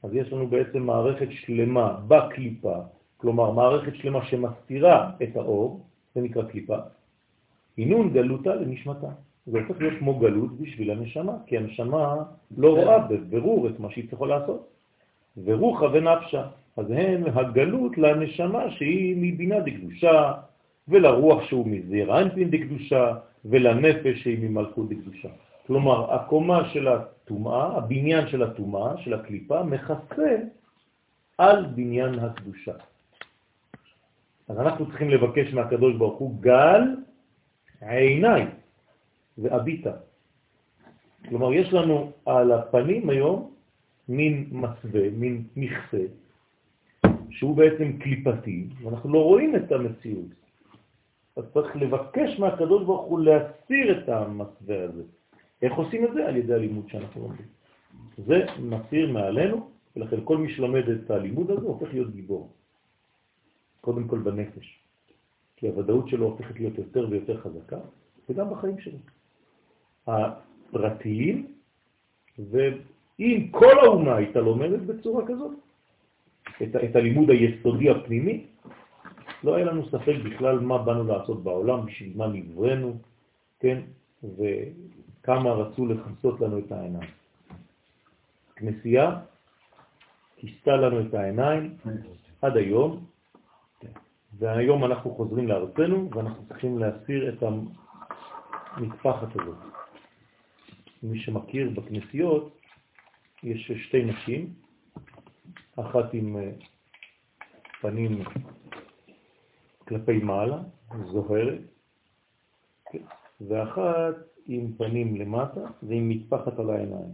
אז יש לנו בעצם מערכת שלמה בקליפה, כלומר מערכת שלמה שמסתירה את האור, זה נקרא קליפה, עינון גלותה לנשמתה. זה הופך להיות כמו גלות בשביל הנשמה, כי הנשמה לא רואה בבירור את מה שהיא צריכה לעשות. ורוחה ונפשה, אז הם הגלות לנשמה שהיא מבינה דקדושה, ולרוח שהוא מזעיר אנפין דקדושה, ולנפש שהיא ממלכות דקדושה. כלומר, הקומה של הטומאה, הבניין של הטומאה, של הקליפה, מכסה על בניין הקדושה. אז אנחנו צריכים לבקש מהקדוש ברוך הוא גל עיניי ואביטה. כלומר, יש לנו על הפנים היום מין מסווה, מין מכסה, שהוא בעצם קליפתי, ואנחנו לא רואים את המציאות. אז צריך לבקש מהקדוש ברוך הוא להסיר את המסווה הזה. איך עושים את זה? על ידי הלימוד שאנחנו לומדים. זה מסיר מעלינו, ולכן כל מי שלומד את הלימוד הזה הופך להיות גיבור. קודם כל בנפש. כי הוודאות שלו הופכת להיות יותר ויותר חזקה, וגם בחיים שלו. הפרטיים, ואם כל האומה הייתה לומדת בצורה כזאת, את, את הלימוד היסודי הפנימי, לא היה לנו ספק בכלל מה באנו לעשות בעולם, בשביל מה נבראנו, כן? וכמה רצו לחסות לנו את העיניים. כנסייה כיסתה לנו את העיניים עד היום, והיום אנחנו חוזרים לארצנו ואנחנו צריכים להסיר את המטפחת הזאת. מי שמכיר בכנסיות, יש שתי נשים, אחת עם אה, פנים כלפי מעלה, זוהרת, כן, ואחת עם פנים למטה ועם מטפחת על העיניים.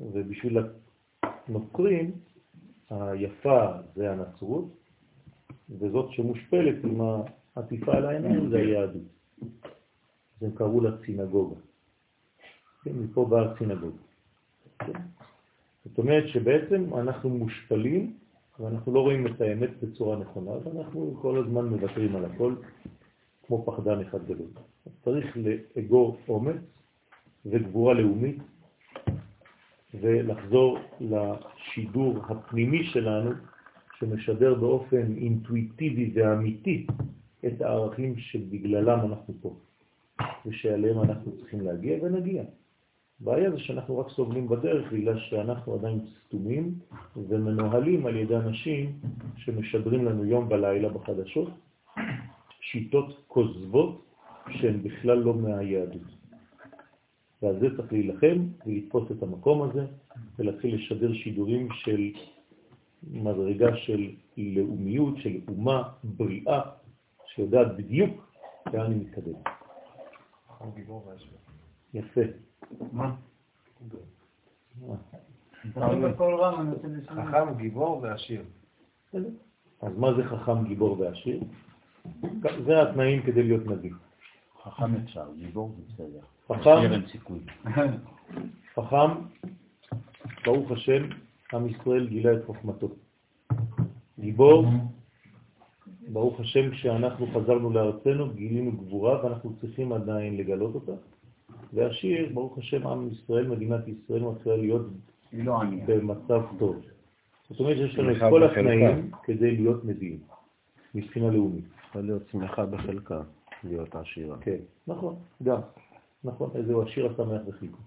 ובשביל הנוצרים, היפה זה הנצרות, וזאת שמושפלת עם העטיפה על העיניים זה היהדות. אז הם קראו לה סינגוגה. כן, מפה באה סינגוגה. כן? זאת אומרת שבעצם אנחנו מושפלים ואנחנו לא רואים את האמת בצורה נכונה, ואנחנו כל הזמן מוותרים על הכל, כמו פחדן אחד גדול. צריך לאגור אומץ וגבורה לאומית ולחזור לשידור הפנימי שלנו שמשדר באופן אינטואיטיבי ואמיתי את הערכים שבגללם אנחנו פה ושעליהם אנחנו צריכים להגיע ונגיע. הבעיה זה שאנחנו רק סובלים בדרך בגלל שאנחנו עדיין סתומים ומנוהלים על ידי אנשים שמשדרים לנו יום ולילה בחדשות שיטות כוזבות שהן בכלל לא מהיהדות. ועל זה צריך להילחם ולתפוס את המקום הזה ולהתחיל לשדר שידורים של מדרגה של לאומיות, של אומה בריאה, שיודעת בדיוק לאן היא מתקדמת. יפה. מה? חכם, גיבור ועשיר. אז מה זה חכם, גיבור ועשיר? זה התנאים כדי להיות נביא. חכם אפשר, גיבור זה בסדר. חכם, עשיר אין סיכוי. חכם, ברוך השם, עם ישראל גילה את חוכמתו. גיבור, ברוך השם, כשאנחנו חזרנו לארצנו, גילינו גבורה ואנחנו צריכים עדיין לגלות אותה. והשיר, ברוך השם, עם ישראל, מדינת ישראל מתחילה להיות לא. במצב טוב. זאת אומרת שיש לנו את כל התנאים כדי להיות נביאים, מבחינה לאומית. יכול להיות שמחה בחלקה, להיות עשירה. כן, נכון, גם. נכון, איזהו השיר השמח בחלקו.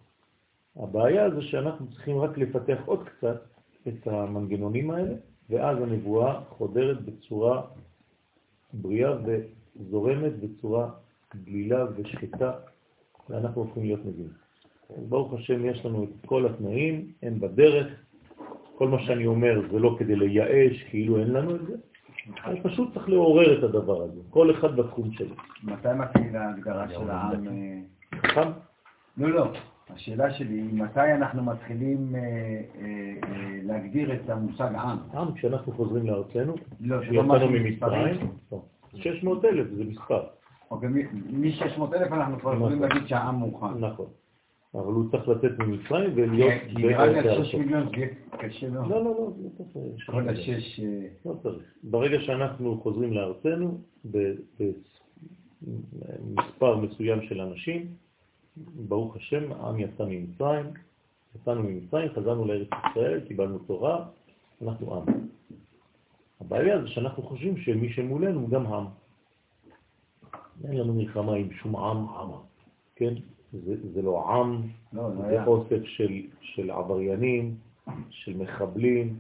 הבעיה זה שאנחנו צריכים רק לפתח עוד קצת את המנגנונים האלה, ואז הנבואה חודרת בצורה בריאה וזורמת בצורה גלילה ושקטה, ואנחנו הולכים להיות נביאים. ברוך השם יש לנו את כל התנאים, הם בדרך. כל מה שאני אומר זה לא כדי לייאש, כאילו אין לנו את זה. אני פשוט צריך לעורר את הדבר הזה, כל אחד בתחום שלו. מתי מתחילה ההגדרה של העם? אה, חכם? לא, לא. השאלה שלי היא מתי אנחנו מתחילים אה, אה, אה, להגדיר את המושג עם? עם, כשאנחנו חוזרים לארצנו, לא, שלא יצאנו משהו ממצרים, מספרי. לא. 600 אלף זה מספר, מ-600 אלף אנחנו כבר יכולים נכון. להגיד שהעם מוכן. נכון. אבל הוא צריך לצאת ממצרים ולהיות כי נראה לי בארץ על 6 הארצות. מיליון זה קשה מאוד. לא, לא, לא, לא. כל השש... אה, לא צריך. ברגע שאנחנו חוזרים לארצנו, במספר מסוים של אנשים, ברוך השם, העם יצא ממצרים, יצאנו ממצרים, חזרנו לארץ ישראל, קיבלנו תורה, אנחנו עם. הבעיה זה שאנחנו חושבים שמי שמולנו הוא גם עם. אין לנו מלחמה עם שום עם, עם, כן? זה, זה לא עם, לא, זה היה. אוסף של, של עבריינים, של מחבלים,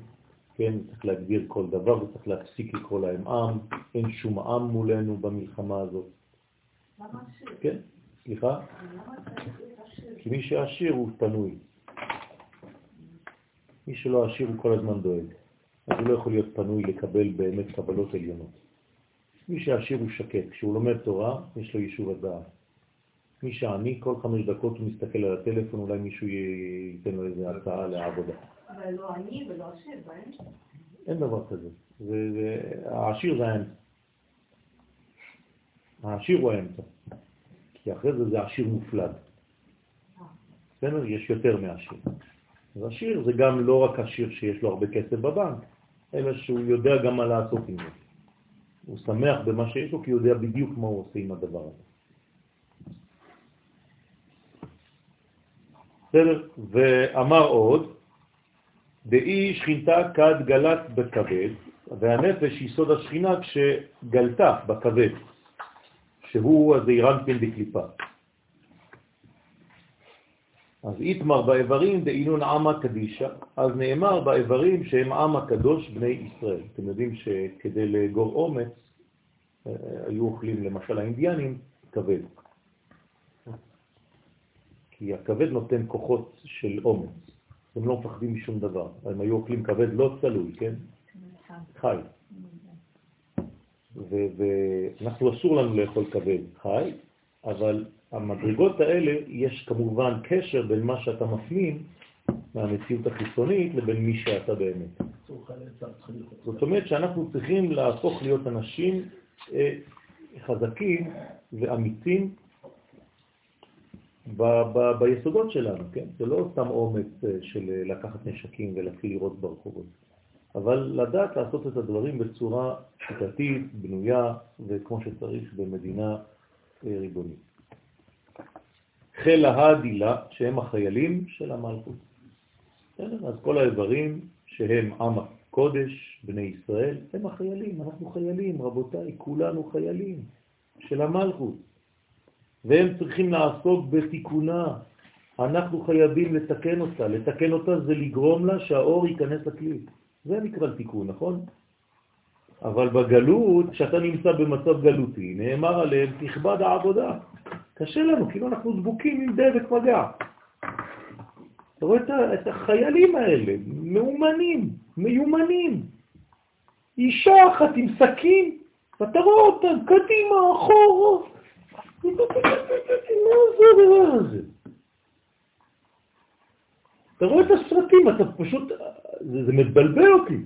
כן, צריך להגדיר כל דבר וצריך להפסיק לקרוא להם עם, אין שום עם מולנו במלחמה הזאת. כן, סליחה? כי מי שעשיר הוא פנוי. מי שלא עשיר הוא כל הזמן דואג. אז הוא לא יכול להיות פנוי לקבל באמת קבלות עליונות. מי שעשיר הוא שקט, כשהוא לומד תורה, יש לו יישוב הדעת. מי שעני, כל חמש דקות הוא מסתכל על הטלפון, אולי מישהו ייתן לו איזה הצעה לעבודה. אבל לא עני ולא עשיר. אין דבר כזה. זה, זה, העשיר זה האמצע. העשיר הוא האמצע. כי אחרי זה זה עשיר מופלג. בסדר? יש יותר מעשיר. אז עשיר זה גם לא רק עשיר שיש לו הרבה כסף בבנק, אלא שהוא יודע גם מה לעשות עם זה. הוא שמח במה שיש לו כי הוא יודע בדיוק מה הוא עושה עם הדבר הזה. בסדר? ואמר עוד, דאי שכינתה כד גלת בכבד, והנפש היא סוד השכינה כשגלתה בכבד, שהוא הזעירנטין דקליפה. אז איתמר באיברים דאינון עמה קדישה, אז נאמר באיברים שהם עם הקדוש בני ישראל. אתם יודעים שכדי לאגור אומץ, אה, היו אוכלים למשל האינדיאנים כבד. כי הכבד נותן כוחות של אומץ. הם לא מפחדים משום דבר. הם היו אוכלים כבד לא צלוי, כן? חי. ואנחנו אסור לנו לאכול כבד חי, אבל המדרגות האלה, יש כמובן קשר בין מה שאתה מפנים מהמציאות החיצונית לבין מי שאתה באמת. זאת אומרת שאנחנו צריכים להפוך להיות אנשים אה, חזקים ואמיצים ביסודות שלנו, כן? זה לא סתם אומץ אה, של אה, לקחת נשקים ולהתחיל לראות ברחובות, אבל לדעת לעשות את הדברים בצורה שיטתית, בנויה וכמו שצריך במדינה ריבונית. חיל ההדילה, שהם החיילים של המלכות. בסדר? אז כל האיברים שהם עם הקודש, בני ישראל, הם החיילים, אנחנו חיילים, רבותיי, כולנו חיילים של המלכות. והם צריכים לעסוק בתיקונה. אנחנו חייבים לתקן אותה. לתקן אותה זה לגרום לה שהאור ייכנס לכלי. זה נקרא תיקון, נכון? אבל בגלות, כשאתה נמצא במצב גלותי, נאמר עליהם, תכבד העבודה. קשה לנו, כאילו אנחנו דבוקים עם דבק מגע. אתה רואה את החיילים האלה, מאומנים, מיומנים. אישה אחת עם סכין, ואתה רואה אותם קדימה, אחורה. מה זה הדבר הזה? אתה רואה את הסרטים, אתה פשוט, זה, מבלבל אותי.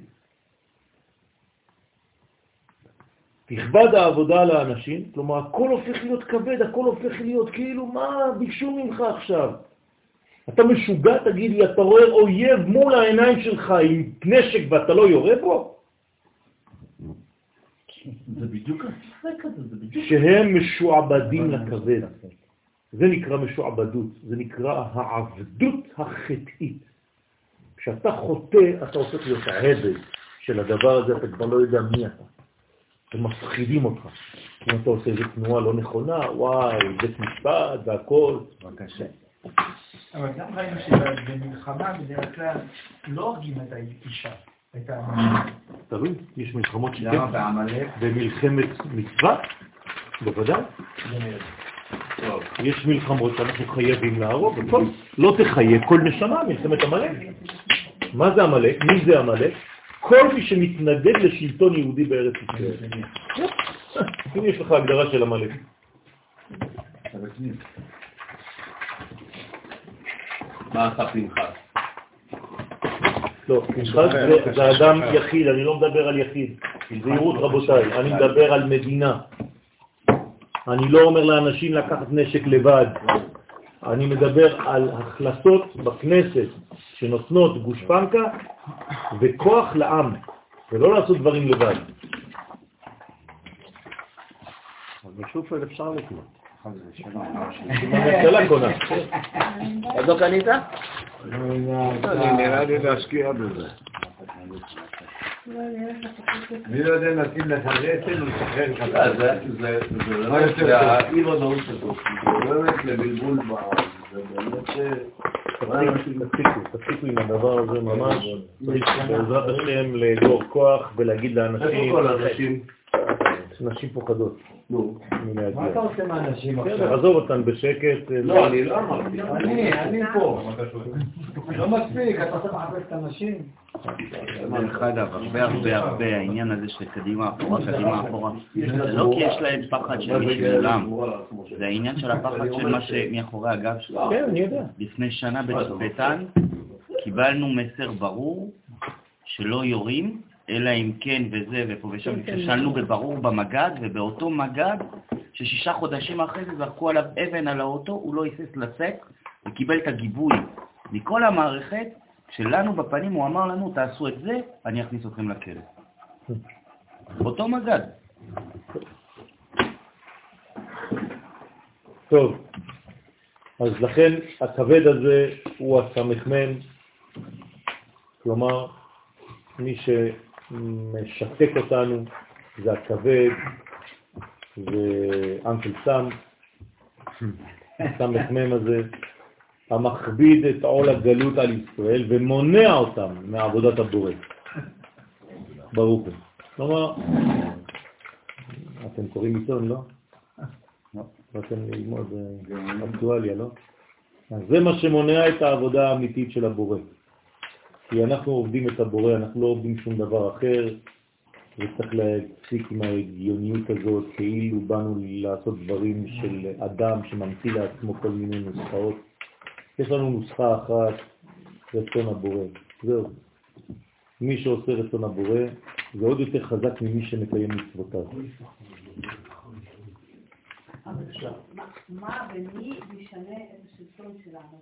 תכבד העבודה לאנשים, כלומר הכל הופך להיות כבד, הכל הופך להיות כאילו, מה ביקשו ממך עכשיו? אתה משוגע, תגיד לי, אתה רואה אויב מול העיניים שלך עם נשק ואתה לא יורה בו? זה בדיוק המשחק הזה, זה בדיוק... שהם משועבדים לכבד. זה נקרא משועבדות, זה נקרא העבדות החטאית. כשאתה חוטא, אתה הופך להיות העבד של הדבר הזה, אתה כבר לא יודע מי אתה. הם מפחידים אותך. אם אתה עושה איזו תנועה לא נכונה, וואי, בית משפט והכל. בבקשה. אבל גם ראינו שבמלחמה בדרך כלל לא הורגים את האישה, את האנשים. תלוי, יש מלחמות שכן. במלחמת מצווה, בוודאי. יש מלחמות שאנחנו חייבים להרוג, הכל. לא תחיה כל נשמה, מלחמת המלך. מה זה המלך? מי זה המלך? כל מי שמתנגד לשלטון יהודי בארץ ישראל. הנה יש לך הגדרה של המלך. מה עשה פנחס? לא, פנחס זה- זה אדם יחיד, אני לא מדבר על יחיד. זהירות רבותיי, אני מדבר על מדינה. אני לא אומר לאנשים לקחת נשק לבד. אני מדבר על החלטות בכנסת שנותנות גושפנקה וכוח לעם, ולא לעשות דברים לבד. בשופל אפשר לקנות. הממשלה קונה. עוד לא קנית? אני נראה לי להשקיע בזה. אני לא יודע אם לשים לך רסן או לשחרר לך. זה- באמת, זה האי-ודאות הזאת, זה גורמת לבלבול בעם. זה באמת... אה, תפסיקו, תפסיקו עם הדבר הזה ממש. בעזרת השם לאגור כוח ולהגיד לאנשים, איפה כל האנשים? נשים פוחדות. נו. מה אתה עושה מהאנשים בסדר, עכשיו? עזוב אותם בשקט. לא, אני לא אמרתי. אני, אני פה. לא מספיק, אתה צריך לחפש את האנשים. דרך אגב, הרבה הרבה הרבה העניין הזה של קדימה אחורה, קדימה אחורה, זה לא כי יש להם פחד של בשבילם, זה העניין של הפחד של מה שמאחורי הגב שלך. כן, אני יודע. לפני שנה בצפתן קיבלנו מסר ברור שלא יורים, אלא אם כן וזה ופה ושם, כששאלנו בברור במגד, ובאותו מגד, ששישה חודשים אחרי זה זרקו עליו אבן על האוטו, הוא לא היסס לצק, וקיבל את הגיבוי מכל המערכת, שלנו בפנים הוא אמר לנו, תעשו את זה, אני אכניס אתכם לכלא. אותו מגד. טוב, אז לכן הכבד הזה הוא הסמ"ם, כלומר, מי שמשתק אותנו זה הכבד, זה אנקל סם, הסמ"ם הזה, המכביד את עול הגלות על ישראל ומונע אותם מעבודת הבורא. ברוך הוא. כלומר, אתם קוראים עיתון, לא? באתם ללמוד אה, אקטואליה, לא? אז זה מה שמונע את העבודה האמיתית של הבורא. כי אנחנו עובדים את הבורא, אנחנו לא עובדים שום דבר אחר, וצריך להפסיק עם ההגיוניות הזאת, כאילו באנו לעשות דברים של אדם שממציא לעצמו כל מיני נוסחאות. יש לנו נוסחה אחת, רצון הבורא. זהו. מי שעושה רצון הבורא זה עוד יותר חזק ממי שמקיים מצוותיו. מה ומי ישנה את השלטון שלנו?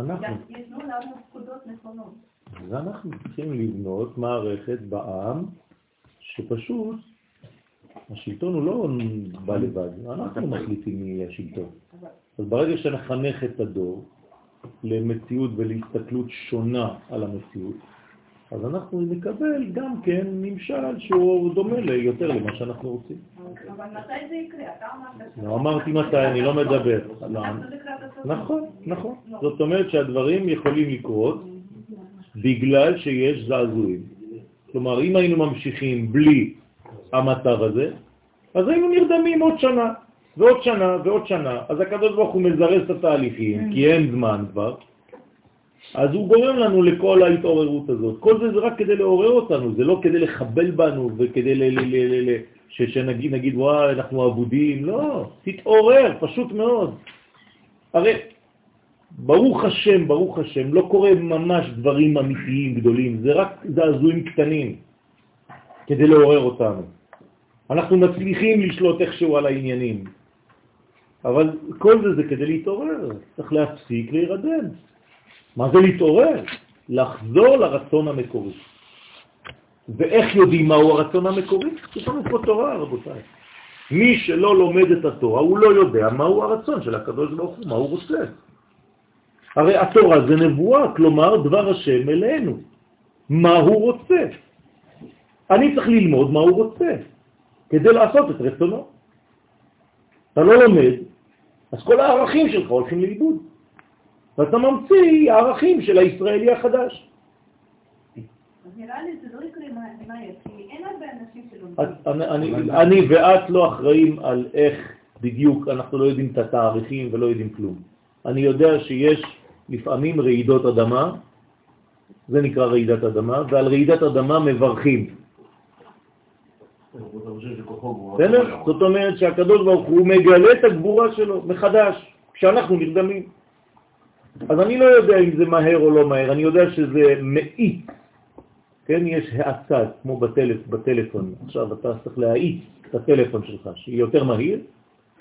אנחנו. שיתנו לנו פקודות נכונות. אז אנחנו צריכים לבנות מערכת בעם שפשוט השלטון הוא לא בא לבד, אנחנו מחליטים מי יהיה השלטון. אז ברגע שנחנך את הדור למציאות ולהסתכלות שונה על המציאות, אז אנחנו נקבל גם כן ממשל שהוא דומה יותר למה שאנחנו רוצים. אבל מתי זה יקרה? אתה אמרת... לא אמרתי מתי, אני לא מדבר. לא. הסוף. נכון, נכון. זאת אומרת שהדברים יכולים לקרות בגלל שיש זעזועים. כלומר, אם היינו ממשיכים בלי המטר הזה, אז היינו נרדמים עוד שנה, ועוד שנה, ועוד שנה. אז הקדוש ברוך הוא מזרז את התהליכים, כי אין זמן כבר, אז הוא גורם לנו לכל ההתעוררות הזאת. כל זה זה רק כדי לעורר אותנו, זה לא כדי לחבל בנו וכדי ל... ל, ל, ל, ל ש, שנגיד, נגיד, וואי, אנחנו אבודים. לא, תתעורר, פשוט מאוד. הרי ברוך השם, ברוך השם, לא קורה ממש דברים אמיתיים גדולים, זה רק זעזועים קטנים כדי לעורר אותנו. אנחנו מצליחים לשלוט איכשהו על העניינים, אבל כל זה זה כדי להתעורר, צריך להפסיק להירדם. מה זה להתעורר? לחזור לרצון המקורי. ואיך יודעים מהו הרצון המקורי? יש לנו פה תורה, רבותיי. מי שלא לומד את התורה, הוא לא יודע מהו הרצון של הקדוש ברוך הוא, מה הוא רוצה. הרי התורה זה נבואה, כלומר דבר השם אלינו. מה הוא רוצה? אני צריך ללמוד מה הוא רוצה, כדי לעשות את רצונו. אתה לא לומד, אז כל הערכים שלך הולכים לאיבוד. ואתה ממציא הערכים של הישראלי החדש. אני ואת לא אחראים על איך בדיוק, אנחנו לא יודעים את התאריכים ולא יודעים כלום. אני יודע שיש לפעמים רעידות אדמה, זה נקרא רעידת אדמה, ועל רעידת אדמה מברכים. זאת אומרת שהקדוש ברוך הוא מגלה את הגבורה שלו מחדש, כשאנחנו נרדמים. אז אני לא יודע אם זה מהר או לא מהר, אני יודע שזה מאיץ. כן, יש האצה, כמו בטלפ, בטלפון. עכשיו אתה צריך להאיץ את הטלפון שלך, שיהיה יותר מהיר,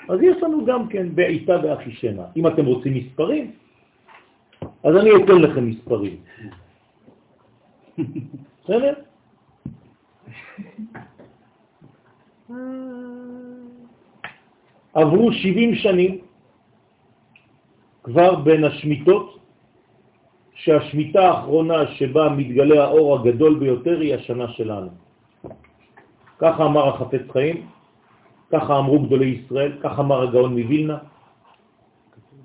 אז יש לנו גם כן בעיטה באחישנה. אם אתם רוצים מספרים, אז אני אתן לכם מספרים. בסדר? עברו 70 שנים כבר בין השמיטות, שהשמיטה האחרונה שבה מתגלה האור הגדול ביותר היא השנה שלנו. ככה אמר החפץ חיים, ככה אמרו גדולי ישראל, ככה אמר הגאון מווילנה,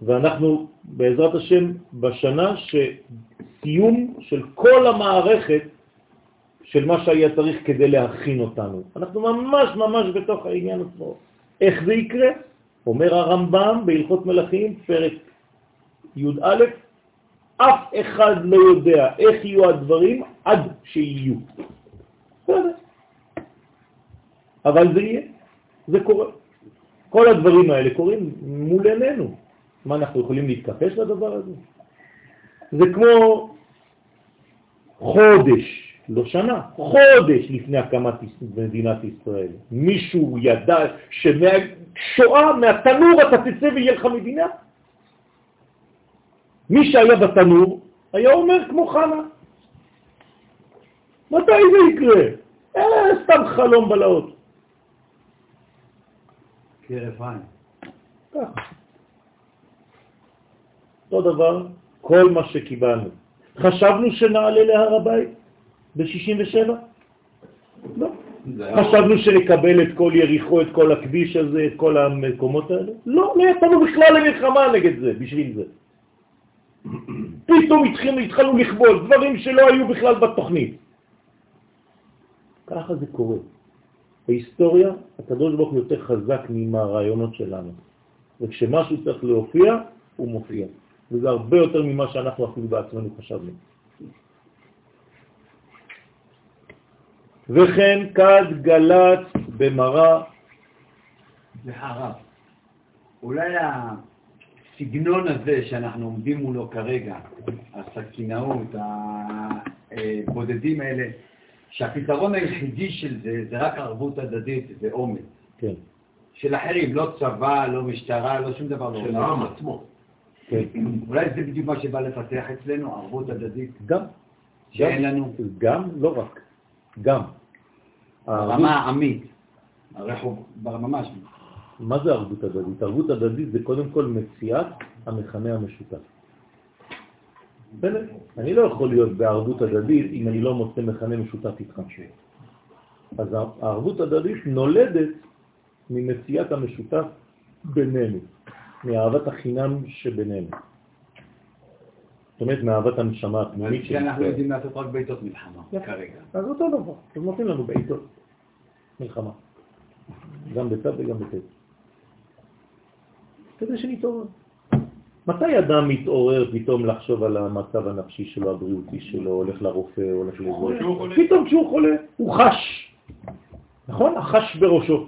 ואנחנו בעזרת השם בשנה שסיום של כל המערכת של מה שהיה צריך כדי להכין אותנו. אנחנו ממש ממש בתוך העניין עצמו. איך זה יקרה? אומר הרמב"ם בהלכות מלאכים, פרק י"א, אף אחד לא יודע איך יהיו הדברים עד שיהיו. אבל זה יהיה, זה קורה. כל הדברים האלה קורים מול עינינו. מה, אנחנו יכולים להתכחש לדבר הזה? זה כמו חודש, לא שנה, חודש לפני הקמת מדינת ישראל. מישהו ידע שמהשואה, מהתנור אתה תצא ויהיה לך מדינה? מי שהיה בתנור היה אומר כמו חנה. מתי זה יקרה? אה, סתם חלום בלעות. כרף עין. ככה. אותו דבר, כל מה שקיבלנו. חשבנו שנעלה להר הבית ב-67? לא. חשבנו שנקבל את כל יריחו, את כל הכביש הזה, את כל המקומות האלה? לא, לא יצאנו בכלל למלחמה נגד זה, בשביל זה. פתאום התחילו, התחלנו לכבול דברים שלא היו בכלל בתוכנית. ככה זה קורה. בהיסטוריה הקדוש ברוך הוא יותר חזק מהרעיונות שלנו. וכשמשהו צריך להופיע, הוא מופיע. וזה הרבה יותר ממה שאנחנו אפילו בעצמנו חשבנו. וכן כד גלת במרה. סליחה הרב, אולי הסגנון הזה שאנחנו עומדים מולו כרגע, הסכינאות, הבודדים האלה, שהפתרון היחידי של זה זה רק ערבות הדדית ואומץ. כן. של אחרים, לא צבא, לא משטרה, לא שום דבר. של. העם עצמו. כן. אולי זה בדיוק מה שבא לפתח אצלנו, ערבות הדדית, גם. שאין גם- לנו גם, לא רק. גם. ברמה העמית. ממש. מה זה ערבות הדדית? ערבות הדדית זה קודם כל מציאת המכנה המשותף. בסדר? אני לא יכול להיות בערבות הדדית אם אני לא מוצא מכנה משותף איתך. אז הערבות הדדית נולדת ממציאת המשותף בינינו, מאהבת החינם שבינינו. זאת אומרת, מאהבת הנשמה הפנימית כי אנחנו שלנו. יודעים לעשות רק בעיתות מלחמה. כרגע. אז אותו דבר, אז נותנים לנו בעיתות מלחמה. גם בצד וגם בצד. כדי שנתעורר. מתי אדם מתעורר פתאום לחשוב על המצב הנפשי שלו, הבריאותי שלו, הולך לרופא, הולך לזה? פתאום כשהוא חולה, הוא חש. נכון? החש בראשו.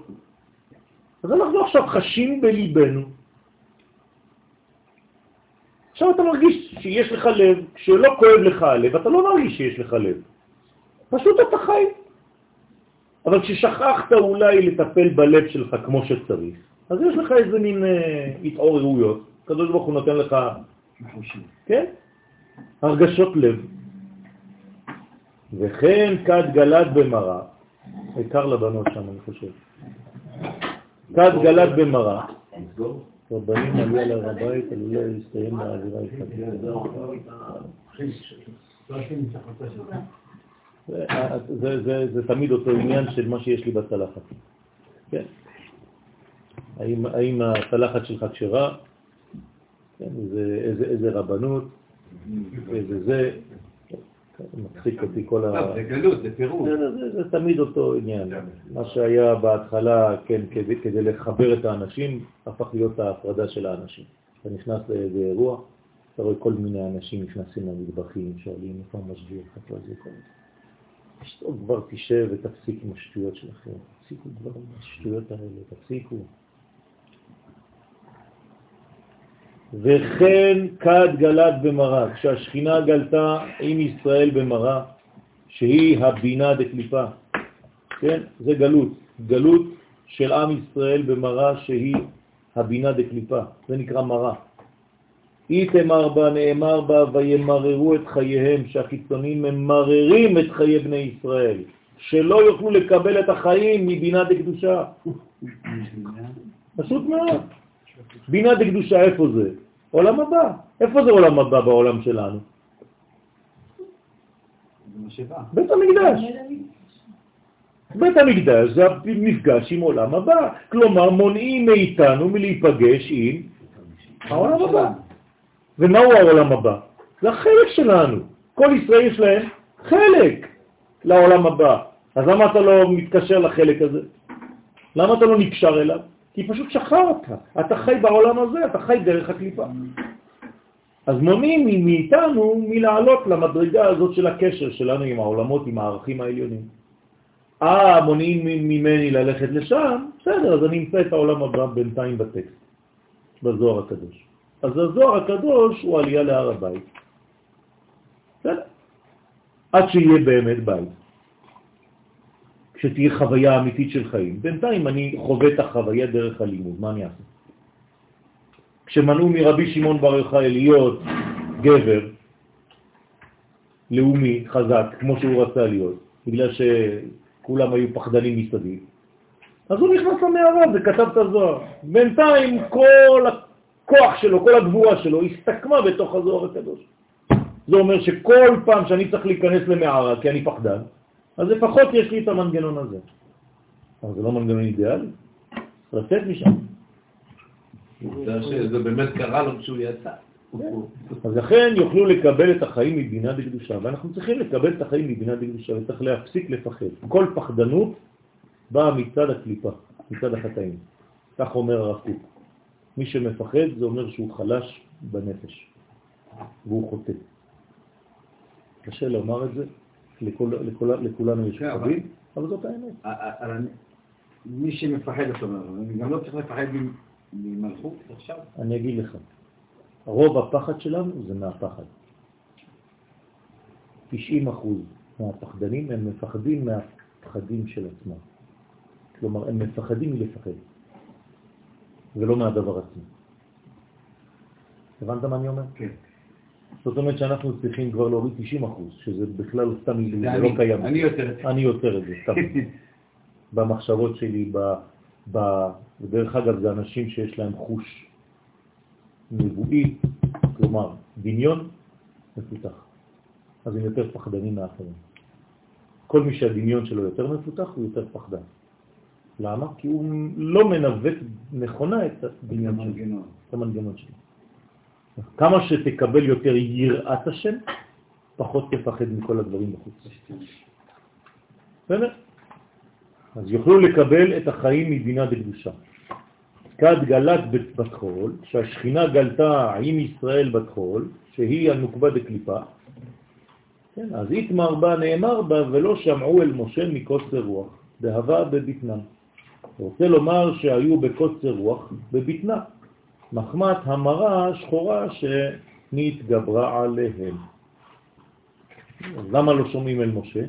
אז אנחנו עכשיו חשים בליבנו. עכשיו אתה מרגיש שיש לך לב, כשלא כואב לך הלב, אתה לא מרגיש שיש לך לב. פשוט אתה חי. אבל כששכחת אולי לטפל בלב שלך כמו שצריך, אז יש לך איזה מין אה, התעוררויות, הקדוש ברוך הוא נותן לך, מחושים. כן, הרגשות לב. וכן כד גלת במרה, עיקר לבנות שם אני חושב, כד גלת במרה, רבנים עלו על הר הבית, עלולה להסתיים מהאווירה זה, תמיד אותו עניין של מה שיש לי בצלחת. כן. האם, הצלחת שלך כשרה? כן, זה, איזה, רבנות, איזה זה, מצחיק אותי כל ה... טוב, זה גלות, זה פירוט. זה, תמיד אותו עניין. מה שהיה בהתחלה, כן, כדי, לחבר את האנשים, הפך להיות ההפרדה של האנשים. אתה נכנס לאיזה אירוע, אתה רואה כל מיני אנשים נכנסים למטבחים, שואלים איפה המשגיח, איפה זה כל זה. כבר תשב ותפסיק עם השטויות שלכם. תפסיקו כבר עם השטויות האלה, תפסיקו. וכן כד גלת במרה, כשהשכינה גלתה עם ישראל במרה, שהיא הבינה דקליפה. כן? זה גלות. גלות של עם ישראל במרה שהיא הבינה דקליפה. זה נקרא מרה. איתמר בה, נאמר בה, וימררו את חייהם, שהחיצונים ממררים את חיי בני ישראל, שלא יוכלו לקבל את החיים מבינה דקדושה. פשוט מאוד. בינה דקדושה, איפה זה? עולם הבא. איפה זה עולם הבא בעולם שלנו? בית המקדש. בית המקדש זה המפגש עם עולם הבא. כלומר, מונעים מאיתנו מלהיפגש עם העולם הבא. ומהו העולם הבא? זה החלק שלנו. כל ישראל יש להם חלק לעולם הבא. אז למה אתה לא מתקשר לחלק הזה? למה אתה לא נקשר אליו? כי פשוט שכרת. אתה חי בעולם הזה, אתה חי דרך הקליפה. אז מונעים מאיתנו מלעלות למדרגה הזאת של הקשר שלנו עם העולמות, עם הערכים העליונים. אה, מונעים ממני ללכת לשם, בסדר, אז אני אמצא את העולם הבא בינתיים בטקסט, בזוהר הקדוש. אז הזוהר הקדוש הוא עלייה להר הבית. בסדר. עד שיהיה באמת בית. כשתהיה חוויה אמיתית של חיים. בינתיים אני חווה את החוויה דרך הלימוד, מה אני אעשה? כשמנעו מרבי שמעון בר יוחאי להיות גבר לאומי חזק, כמו שהוא רצה להיות, בגלל שכולם היו פחדנים מסביב, אז הוא נכנס למערה וכתב את הזוהר. בינתיים כל הכוח שלו, כל הגבורה שלו, הסתכמה בתוך הזוהר הקדוש. זה אומר שכל פעם שאני צריך להיכנס למערה, כי אני פחדן, אז לפחות יש לי את המנגנון הזה. אבל זה לא מנגנון אידיאלי, לצאת משם. זה באמת קרה לו כשהוא יצא. אז לכן יוכלו לקבל את החיים מבינה דקדושה, ואנחנו צריכים לקבל את החיים מבינה דקדושה, וצריך להפסיק לפחד. כל פחדנות באה מצד הקליפה, מצד החטאים. כך אומר הרב קוק. מי שמפחד זה אומר שהוא חלש בנפש, והוא חוטא. קשה לומר את זה, לכולנו יש כן, אבל- פחדים, אבל זאת האמת. מי שמפחד, אתה אומר, אני גם לא צריך לפחד ממלכות עכשיו. אני אגיד לך, רוב הפחד שלנו זה מהפחד. 90 אחוז מהפחדנים הם מפחדים מהפחדים של עצמם. כלומר, הם מפחדים מלפחד, ולא מהדבר עצמו. הבנת מה אני אומר? כן. זאת אומרת שאנחנו צריכים כבר להוריד 90 אחוז, שזה בכלל סתם מילים, זה לא קיים. אני יותר את זה. אני יותר את זה, סתם. במחשבות שלי, ב, ב, ודרך אגב, זה אנשים שיש להם חוש נבואי, כלומר, דמיון מפותח. אז הם יותר פחדנים מאחרים. כל מי שהדמיון שלו יותר מפותח, הוא יותר פחדן. למה? כי הוא לא מנווט נכונה את הדמיון שלו. את המנגנון שלו. כמה שתקבל יותר יראת השם, פחות תפחד מכל הדברים בחוץ. בסדר? אז יוכלו לקבל את החיים מדינה בקדושה. כד גלת בתחול, שהשכינה גלתה עם ישראל בתחול, שהיא הנוקבה דקליפה, כן, אז איתמר בה נאמר בה ולא שמעו אל משה מקוצר רוח, בהווה בבטנה. רוצה לומר שהיו בקוצר רוח בבטנה, מחמת המרה השחורה שנתגברה עליהם. למה לא שומעים אל משה?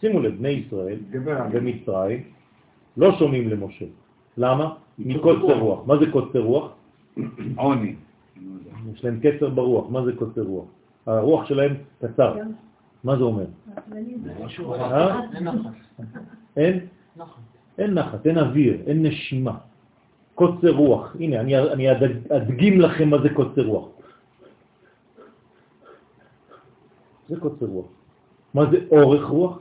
שימו לב, בני ישראל במצרים לא שומעים למשה. למה? מקוצר רוח. מה זה קוצר רוח? עוני. יש להם קצר ברוח. מה זה קוצר רוח? הרוח שלהם קצר. מה זה אומר? אה? אין? אין נחת, אין אוויר, אין נשימה. קוצר רוח. הנה, אני, אני אד- אדגים לכם מה זה קוצר רוח. זה קוצר רוח. מה זה אורך רוח?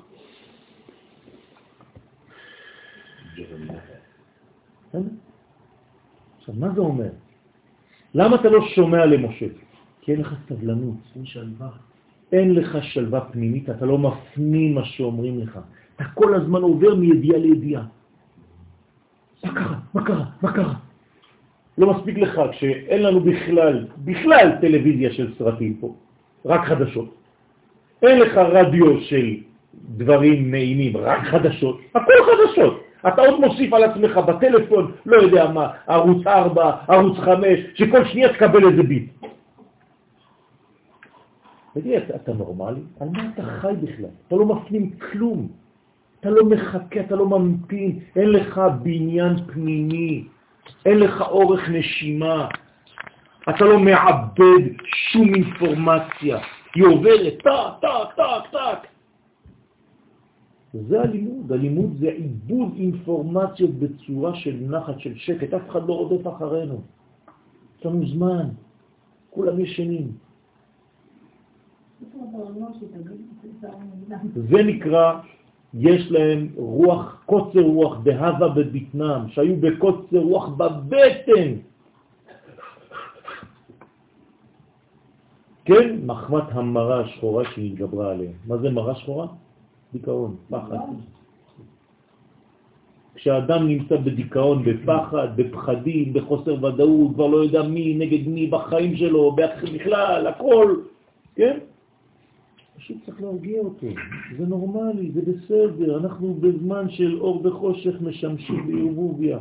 עכשיו, מה זה אומר? למה אתה לא שומע למשה? כי אין לך סבלנות. אין שלווה. אין לך שלווה פנימית, אתה לא מפנים מה שאומרים לך. אתה כל הזמן עובר מידיעה לידיעה. מה קרה? מה קרה? מה קרה? לא מספיק לך כשאין לנו בכלל, בכלל טלוויזיה של סרטים פה, רק חדשות. אין לך רדיו של דברים נעימים, רק חדשות. הכל חדשות. אתה עוד מוסיף על עצמך בטלפון, לא יודע מה, ערוץ 4, ערוץ 5, שכל שנייה תקבל איזה ביט. תגיד, אתה, אתה נורמלי? על מה אתה חי בכלל? אתה לא מפנים כלום. אתה לא מחכה, אתה לא ממתין, אין לך בניין פנימי, אין לך אורך נשימה, אתה לא מעבד שום אינפורמציה, היא עוברת טק, טק, טק, טק. זה הלימוד, הלימוד זה עיבוד אינפורמציות בצורה של נחת, של שקט, אף אחד לא רודף אחרינו. יש לנו זמן, כולם ישנים. זה נקרא, יש להם רוח, קוצר רוח, בהווה בבטנם, שהיו בקוצר רוח בבטן. כן, מחמת המרה השחורה שהתגברה עליהם. מה זה מרה שחורה? דיכאון, פחד. כשאדם נמצא בדיכאון, בפחד, בפחדים, בחוסר ודאות, כבר לא יודע מי נגד מי בחיים שלו, בכלל, הכל, כן? פשוט צריך להרגיע אותו, זה נורמלי, זה בסדר, אנחנו בזמן של אור וחושך משמשים בערבוביה.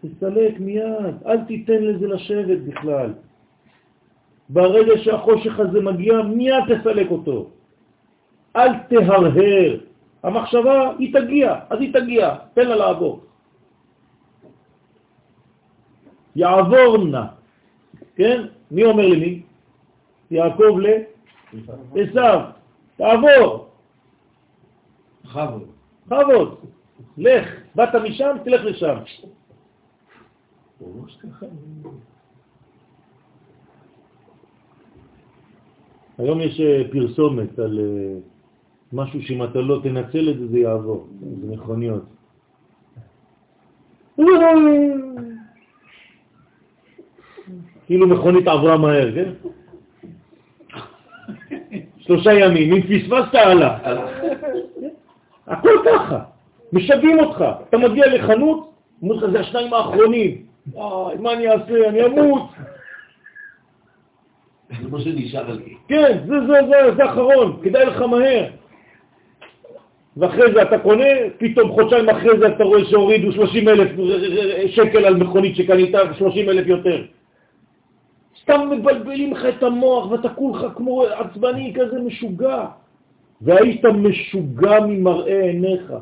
תסלק מיד, אל תיתן לזה לשבת בכלל. ברגע שהחושך הזה מגיע, מיד תסלק אותו. אל תהרהר. המחשבה, היא תגיע, אז היא תגיע, תן לה לעבור. יעבור נא. כן? מי אומר למי? יעקב ל... עשיו, תעבור. בכבוד. בכבוד. לך. באת משם, תלך לשם. היום יש אה, פרסומת על אה, משהו שאם אתה לא תנצל את זה, זה יעבור. זה מכוניות. כאילו מכונית עברה מהר, כן? שלושה ימים, אם פספסת עלה. הכל ככה, משגעים אותך. אתה מגיע לחנות, אומרים לך, זה השניים האחרונים. וואי, מה אני אעשה? אני אמות. זה מה שנשאר לי. כן, זה, זה, זה, זה אחרון, כדאי לך מהר. ואחרי זה אתה קונה, פתאום חודשיים אחרי זה אתה רואה שהורידו 30 אלף שקל על מכונית שקנית, 30 אלף יותר. סתם מבלבלים לך את המוח ואתה כולך כמו עצבני כזה משוגע. והיית משוגע ממראה עיניך.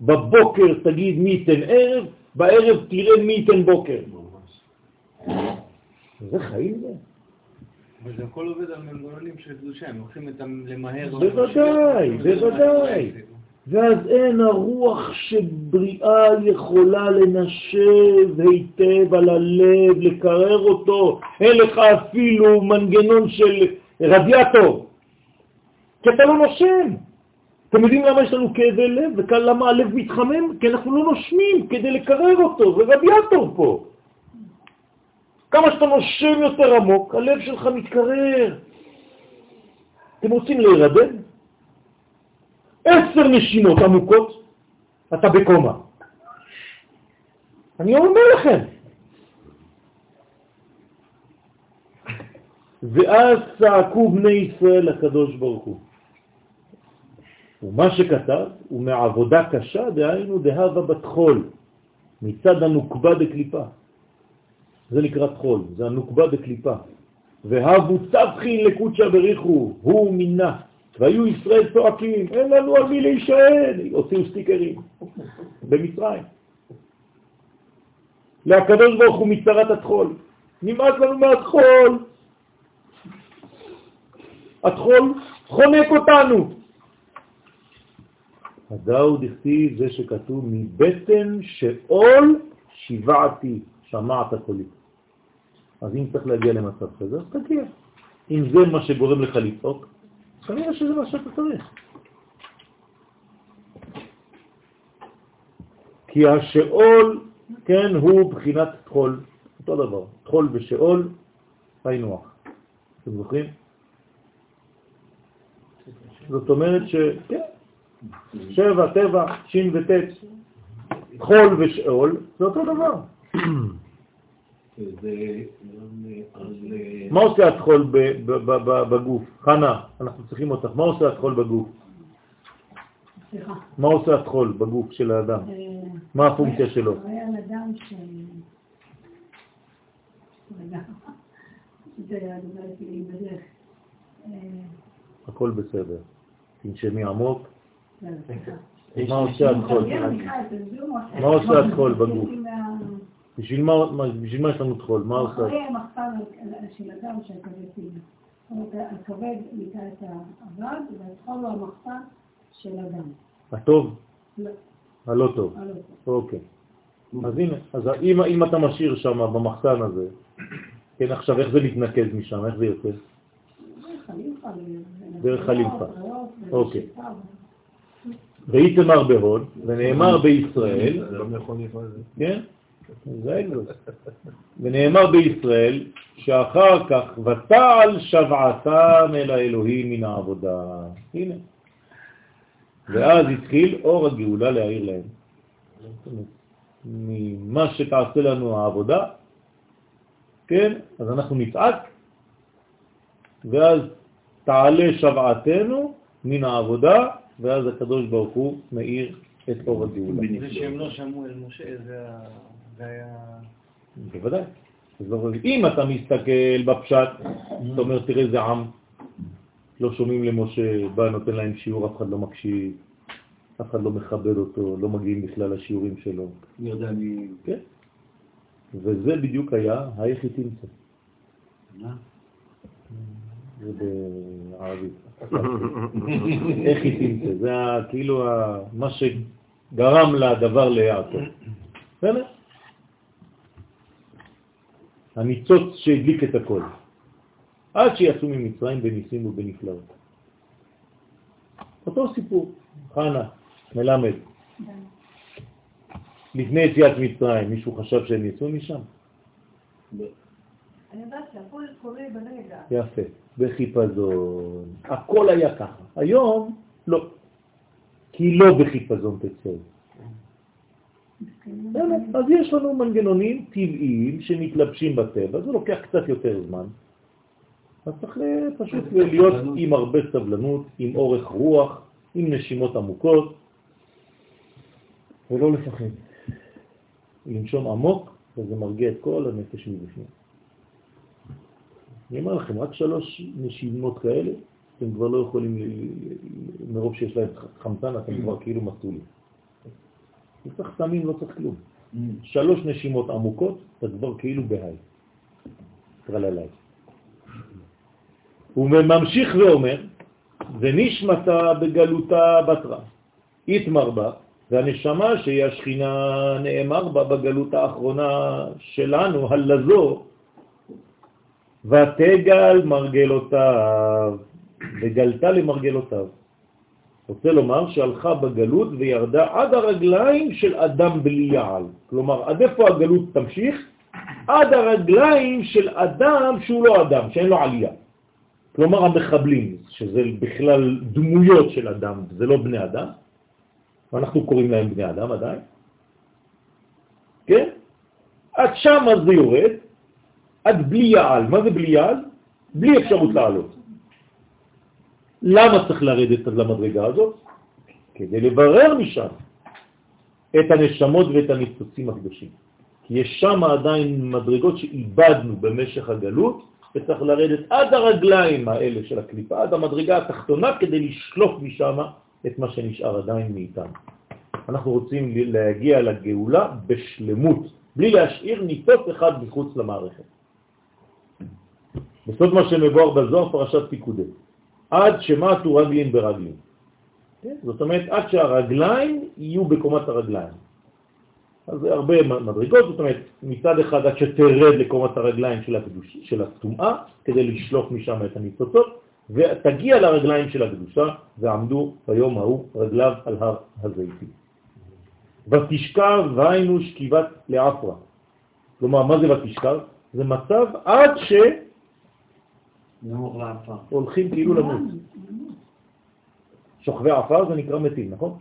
בבוקר תגיד מי ייתן ערב, בערב תראה מי ייתן בוקר. זה חיים זה. וזה הכל עובד על מנגנונים של קדושה, הם לוקחים את למהר. בוודאי, בוודאי. ואז אין הרוח שבריאה יכולה לנשב היטב על הלב, לקרר אותו. אין לך אפילו מנגנון של רדיאטור, כי אתה לא נושם. אתם יודעים למה יש לנו כאבי לב? ולמה הלב מתחמם? כי אנחנו לא נושמים כדי לקרר אותו, זה רדיאטור פה. כמה שאתה נושם יותר עמוק, הלב שלך מתקרר. אתם רוצים להירדם? עשר נשימות עמוקות, אתה בקומה. אני אומר לכם. ואז צעקו בני ישראל לקדוש ברוך הוא. ומה שכתב, ומעבודה קשה, דהיינו דהבה בת חול, מצד הנוקבה דקליפה. זה נקרא תחול, זה הנוקבה בקליפה. והבו צבחין לקודשא בריחו, הוא מינה. והיו ישראל צועקים, אין לנו על מי להישען, הוציאו סטיקרים במצרים. להקדוש ברוך הוא מצרת התחול. נמאס לנו מהתחול. התחול חונק אותנו. הדאו דכתיב זה שכתוב מבטן שאול שיבעתי, שמעת קולי. אז אם צריך להגיע למצב כזה, אז תגיע. אם זה מה שגורם לך לצעוק, כנראה שזה מה שאתה צריך. כי השאול, כן, הוא בחינת תחול, אותו דבר. תחול ושאול, היינו. אתם זוכרים? זאת אומרת ש... כן, שבע, טבע, שין וטט, חול ושאול, זה אותו דבר. מה עושה התחול בגוף? חנה, אנחנו צריכים אותך. מה עושה התחול בגוף? סליחה. מה עושה התחול בגוף של האדם? אה, מה הפונקציה שלו? אה, הכל בסדר. תנשמי עמוק. מה עושה התחול? מה עושה התחול בגוף? בשביל מה, בשביל מה יש לנו תחול? מה עושה? אחרי המחסן של אדם שהכבד פינה. זאת אומרת, הכבד ניקה את העבד, והתחול הוא המחסן של אדם. הטוב? לא, הלא טוב. הלא טוב. אוקיי. אז הנה, אז אם, אם אתה משאיר שם במחסן הזה, כן, עכשיו איך זה מתנקז משם? איך זה יוצא? דרך. ריאות, אוקיי. ונשיפה. ואיתמר בהוד, ונאמר בישראל, לא מכונית מה זה. כן? האגלוס. ונאמר בישראל שאחר כך ותעל שבעתם אל האלוהים מן העבודה. הנה. ואז התחיל אור הגאולה להעיר להם. ממה שתעשה לנו העבודה, כן, אז אנחנו נצעק, ואז תעלה שבעתנו מן העבודה, ואז הקדוש ברוך הוא מאיר את אור הגאולה. זה שהם לא שמעו אל משה, זה ה- זה היה... בוודאי. אם אתה מסתכל בפשט, אתה אומר, תראה איזה עם, לא שומעים למשה, בא, נותן להם שיעור, אף אחד לא מקשיב, אף אחד לא מכבד אותו, לא מגיעים בכלל לשיעורים שלו. אני יודע, אני... כן. וזה בדיוק היה היא תמצא. זה בערבית. איך היא תמצא, זה כאילו מה שגרם לדבר ליעקב. בסדר? הניצוץ שהדליק את הכל. עד שיצאו ממצרים בניסים ובנפלאות. אותו סיפור, חנה, מלמד. לפני יציאת מצרים, מישהו חשב שהם יצאו משם? אני יודעת שהכל קורה ברגע. יפה, בחיפזון. הכל היה ככה. היום, לא. כי לא בחיפזון תצא. אז יש לנו מנגנונים טבעיים שמתלבשים בטבע, זה לוקח קצת יותר זמן. אז צריך פשוט להיות עם הרבה סבלנות, עם אורך רוח, עם נשימות עמוקות, ולא לפחד. לנשום עמוק, וזה מרגיע את כל הנפש מבפנים. אני אומר לכם, רק שלוש נשימות כאלה, אתם כבר לא יכולים, מרוב שיש להם חמצן, אתם כבר כאילו מסטולים. לא צריך סמים, לא צריך כלום. שלוש נשימות עמוקות, אתה כבר כאילו בהיי. טרללי. הוא ממשיך ואומר, ונשמתה בגלותה בתרה, איתמר בה, והנשמה שהיא השכינה נאמר בה בגלות האחרונה שלנו, הלזו, ותגל מרגלותיו, וגלתה למרגלותיו. רוצה לומר שהלכה בגלות וירדה עד הרגליים של אדם בלי יעל. כלומר, עד איפה הגלות תמשיך? עד הרגליים של אדם שהוא לא אדם, שאין לו עלייה. כלומר המחבלים, שזה בכלל דמויות של אדם, זה לא בני אדם, ואנחנו קוראים להם בני אדם עדיין, כן? עד שם זה יורד, עד בלי יעל. מה זה בלי יעל? בלי אפשרות לעלות. למה צריך לרדת למדרגה הזאת? כדי לברר משם את הנשמות ואת הניצוצים הקדושים. כי יש שם עדיין מדרגות שאיבדנו במשך הגלות, וצריך לרדת עד הרגליים האלה של הקליפה, עד המדרגה התחתונה, כדי לשלוף משם את מה שנשאר עדיין מאיתנו. אנחנו רוצים להגיע לגאולה בשלמות, בלי להשאיר ניצוץ אחד מחוץ למערכת. בסוד מה שמבואר בזוהר פרשת פיקודי, עד שמטו רגלים ברגלים. כן? זאת אומרת, עד שהרגליים יהיו בקומת הרגליים. אז זה הרבה מדרגות, זאת אומרת, מצד אחד עד שתרד לקומת הרגליים של, הקדוש, של התומעה, כדי לשלוף משם את הניצוצות, ותגיע לרגליים של הקדושה, ועמדו ביום ההוא רגליו על הר הזיתים. ותשכב והיינו שכיבת לעפרה. כלומר, מה זה ותשכב? זה מצב עד ש... הולכים כאילו למות. שוכבי עפר זה נקרא מתים, נכון?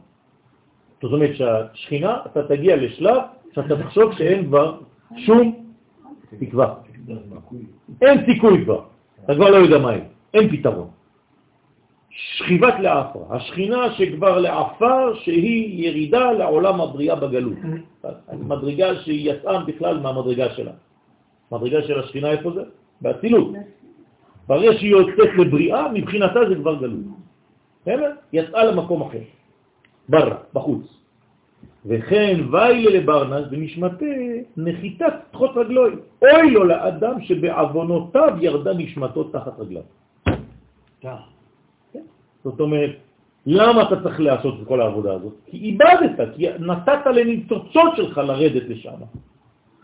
זאת אומרת שהשכינה, אתה תגיע לשלב שאתה תחשוב שאין כבר שום תקווה. אין סיכוי כבר, אתה כבר לא יודע מה אין, אין פתרון. שכיבת לעפר, השכינה שכבר לעפר שהיא ירידה לעולם הבריאה בגלות. מדרגה שהיא יצאה בכלל מהמדרגה שלה. מדרגה של השכינה איפה זה? באצילות. ברגע שהיא יוצאת לבריאה, מבחינתה זה כבר גלות. בסדר? יצאה למקום אחר. ברא, בחוץ. וכן ויילה לברנס ונשמתה נחיתת תחות רגלוי. אוי לו לאדם שבעוונותיו ירדה נשמתו תחת רגליו. כן? זאת אומרת, למה אתה צריך לעשות את כל העבודה הזאת? כי איבדת, כי נתת לניצוצות שלך לרדת לשם.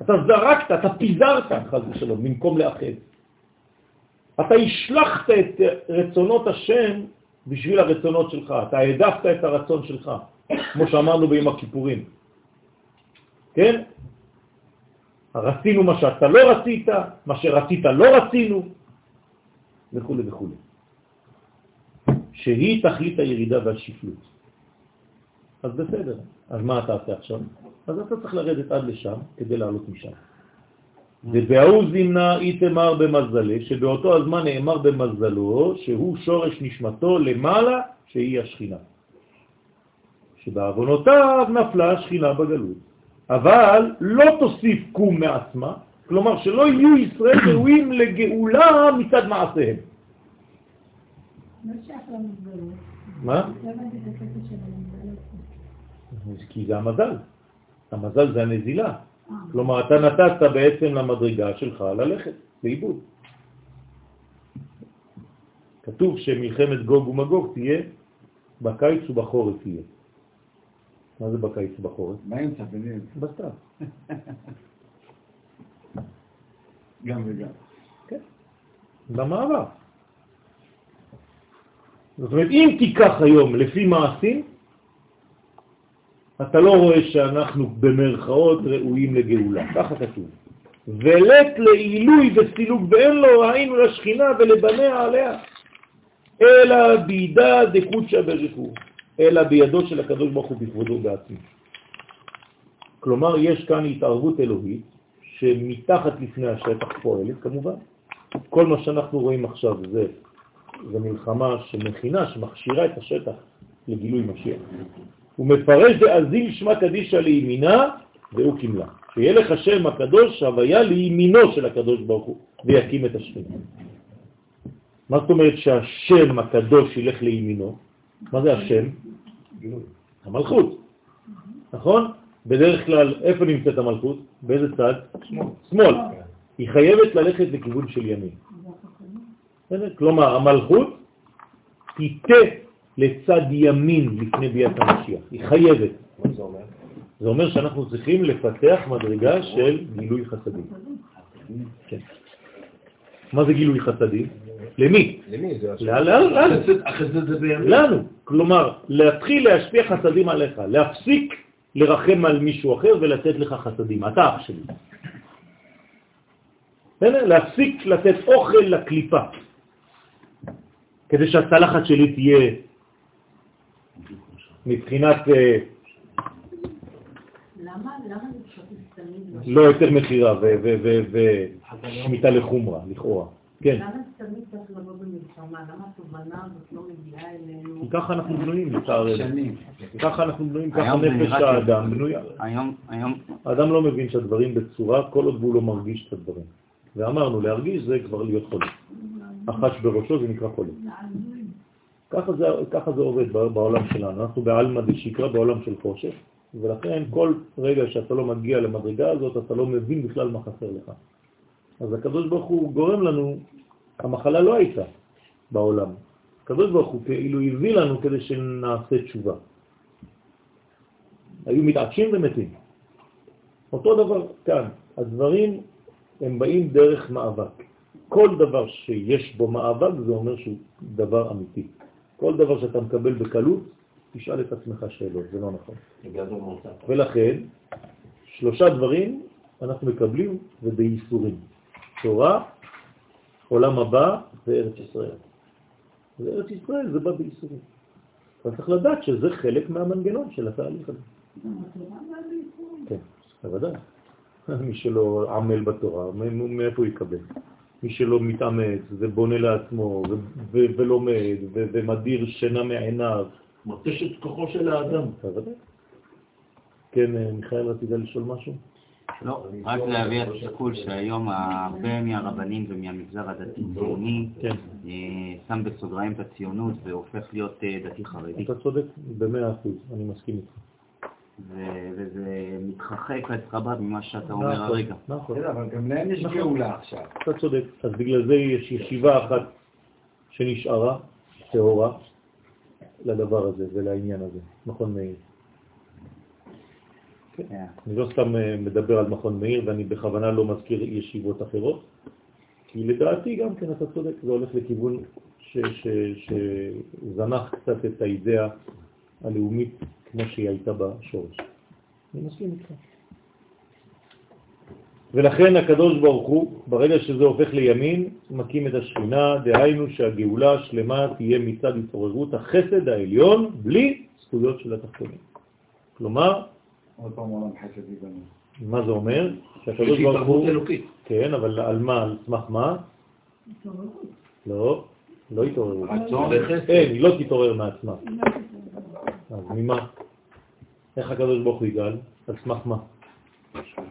אתה זרקת, אתה פיזרת, חז ושלום, במקום לאחד. אתה השלחת את רצונות השם בשביל הרצונות שלך, אתה העדפת את הרצון שלך, כמו שאמרנו ביום הכיפורים. כן? רצינו מה שאתה לא רצית, מה שרצית לא רצינו, וכו' וכו'. שהיא תכלית הירידה והשפלות. אז בסדר, אז מה אתה עושה עכשיו? אז אתה צריך לרדת עד לשם כדי לעלות משם. ובהוא זימנה איתמר במזלה, שבאותו הזמן נאמר במזלו, שהוא שורש נשמתו למעלה, שהיא השכינה. שבעוונותיו נפלה השכינה בגלות. אבל לא תוסיף קום מעצמה, כלומר שלא יהיו ישראל ראויים לגאולה מצד מעשיהם. מה? כי זה המזל. המזל זה הנזילה. כלומר, אתה נתת בעצם למדרגה שלך ללכת, לאיבוד. כתוב שמלחמת גוג ומגוג תהיה בקיץ ובחורף תהיה. מה זה בקיץ ובחורף? באמצע ביניהם. בסתיו. גם וגם. כן, במעבר. זאת אומרת, אם תיקח היום לפי מעשים, אתה לא רואה שאנחנו במרכאות ראויים לגאולה, ככה כתוב. ולת לעילוי וסילוק ואין לו היינו לשכינה ולבניה עליה, אלא בידה דקודשא בריחו, אלא בידו של הקדוש ברוך הוא בכבודו בעצמו. כלומר, יש כאן התערבות אלוהית שמתחת לפני השטח פועלת כמובן. כל מה שאנחנו רואים עכשיו זה, זה מלחמה שמכינה, שמכשירה את השטח לגילוי משיח. הוא מפרש דאזיל שמע קדישה לימינה והוא קימלה. שילך השם הקדוש הוויה לימינו של הקדוש ברוך הוא ויקים את השכינה. מה זאת אומרת שהשם הקדוש ילך לימינו? מה זה השם? המלכות, נכון? בדרך כלל, איפה נמצאת המלכות? באיזה צד? שמאל. שמאל. היא חייבת ללכת לכיוון של ימין. כלומר, המלכות תיתה לצד ימין לפני ביאת המשיח. היא חייבת. מה זה אומר? זה אומר שאנחנו צריכים לפתח מדרגה של גילוי חסדים. כן. מה זה גילוי חסדים? למי? למי זה? לנו. כלומר, להתחיל להשפיע חסדים עליך, להפסיק לרחם על מישהו אחר ולתת לך חסדים. אתה אח שלי. להפסיק לתת אוכל לקליפה, כדי שהצלחת שלי תהיה מבחינת... אה, לא יותר מחירה ושמיטה לחומרה, לכאורה. כן. למה תמיד צריך לבוא במלחמה? למה התובנה הזאת לא מגיעה אלינו? כי ככה אנחנו בנויים, לצערנו. ככה אנחנו בנויים, ככה נפש האדם בנויה. היום, היום... האדם לא מבין שהדברים בצורה, כל עוד הוא לא מרגיש את הדברים. ואמרנו, להרגיש זה כבר להיות חולה. החש בראשו זה נקרא חולה. ככה זה, ככה זה עובד בעולם שלנו. אנחנו בעלמא דשיקרא, בעולם של חושך, ולכן כל רגע שאתה לא מגיע למדרגה הזאת, אתה לא מבין בכלל מה חסר לך. אז הקדוש ברוך הוא גורם לנו, המחלה לא הייתה בעולם. הקדוש ברוך הוא כאילו הביא לנו כדי שנעשה תשובה. היו מתעקשים ומתים. אותו דבר כאן, הדברים הם באים דרך מאבק. כל דבר שיש בו מאבק זה אומר שהוא דבר אמיתי. כל דבר שאתה מקבל בקלות, תשאל את עצמך שאלות, זה לא נכון. ולכן, שלושה דברים אנחנו מקבלים ובייסורים. תורה, עולם הבא וארץ ישראל. וארץ ישראל זה בא בייסורים. אתה צריך לדעת שזה חלק מהמנגנון של התהליך הזה. כן, בוודאי. מי שלא עמל בתורה, מאיפה הוא יקבל? מי שלא מתאמץ ובונה לעצמו ולומד ומדיר שינה מעיניו. מרטש את כוחו של האדם. כן, מיכאל, רצית לשאול משהו? לא, רק להביא את השקול שהיום הרבה מהרבנים ומהמגזר הדתי-ציוני כן. אה, שם בסוגריים את הציונות והופך להיות אה, דתי חרדי. אתה צודק במאה אחוז, אני מסכים איתך. וזה מתרחק אצלך ממה שאתה אומר נכון, הרגע. נכון. אבל גם להם יש נכון. גאולה עכשיו. אתה צודק. אז בגלל זה יש ישיבה אחת שנשארה, טהורה, לדבר הזה ולעניין הזה. נכון מאיר? כן. אני לא סתם אה, מדבר על מכון מאיר ואני בכוונה לא מזכיר ישיבות אחרות, כי לדעתי גם כן אתה צודק, זה הולך לכיוון שזנח קצת את האידאה הלאומית כמו שהיא הייתה בשורש. אני מסכים איתך. ולכן הקדוש ברוך הוא, ברגע שזה הופך לימין, מקים את השכינה, דהיינו שהגאולה השלמה תהיה מצד התעוררות החסד העליון, בלי זכויות של התחתונים. כלומר, מה זה אומר? שהקדוש ברוך הוא... כן, אבל על מה? על סמך מה? לא, לא התעוררות. אין, היא לא תתעורר מעצמה. אז ממה? איך הקדוש ברוך הוא יגאל? על סמך מה?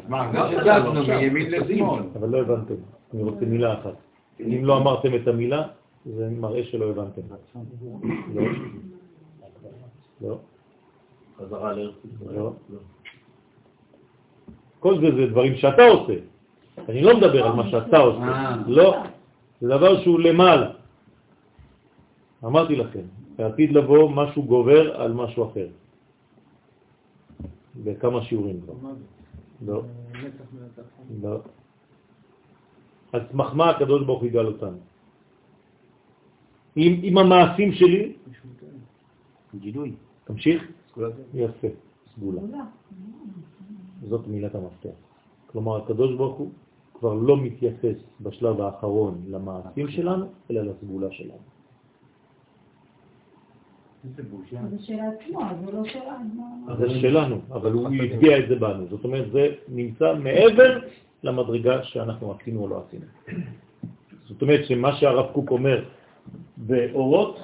מה, גם הגענו מימין לשמאל. אבל לא הבנתם, אני רוצה מילה אחת. אם לא אמרתם את המילה, זה מראה שלא הבנתם. לא. לא. חזרה לארץ לא. כל זה זה דברים שאתה עושה. אני לא מדבר על מה שאתה עושה. אה. לא. זה דבר שהוא למעלה. אמרתי לכם, בעתיד לבוא משהו גובר על משהו אחר. בכמה שיעורים כבר. לא. לא. אז סמך מה הקדוש ברוך הוא יגאל אותנו? עם, עם המעשים שלי, גילוי. תמשיך? יפה, סגולה. זאת מילת המפתח. כלומר, הקדוש ברוך הוא כבר לא מתייחס בשלב האחרון למעשים שלנו, אלא לסגולה שלנו. זה שלעצמו, זה לא שלנו. זה שלנו, אבל הוא יפגיע את זה בנו. זאת אומרת, זה נמצא מעבר למדרגה שאנחנו עשינו או לא עשינו. זאת אומרת שמה שהרב קוק אומר באורות,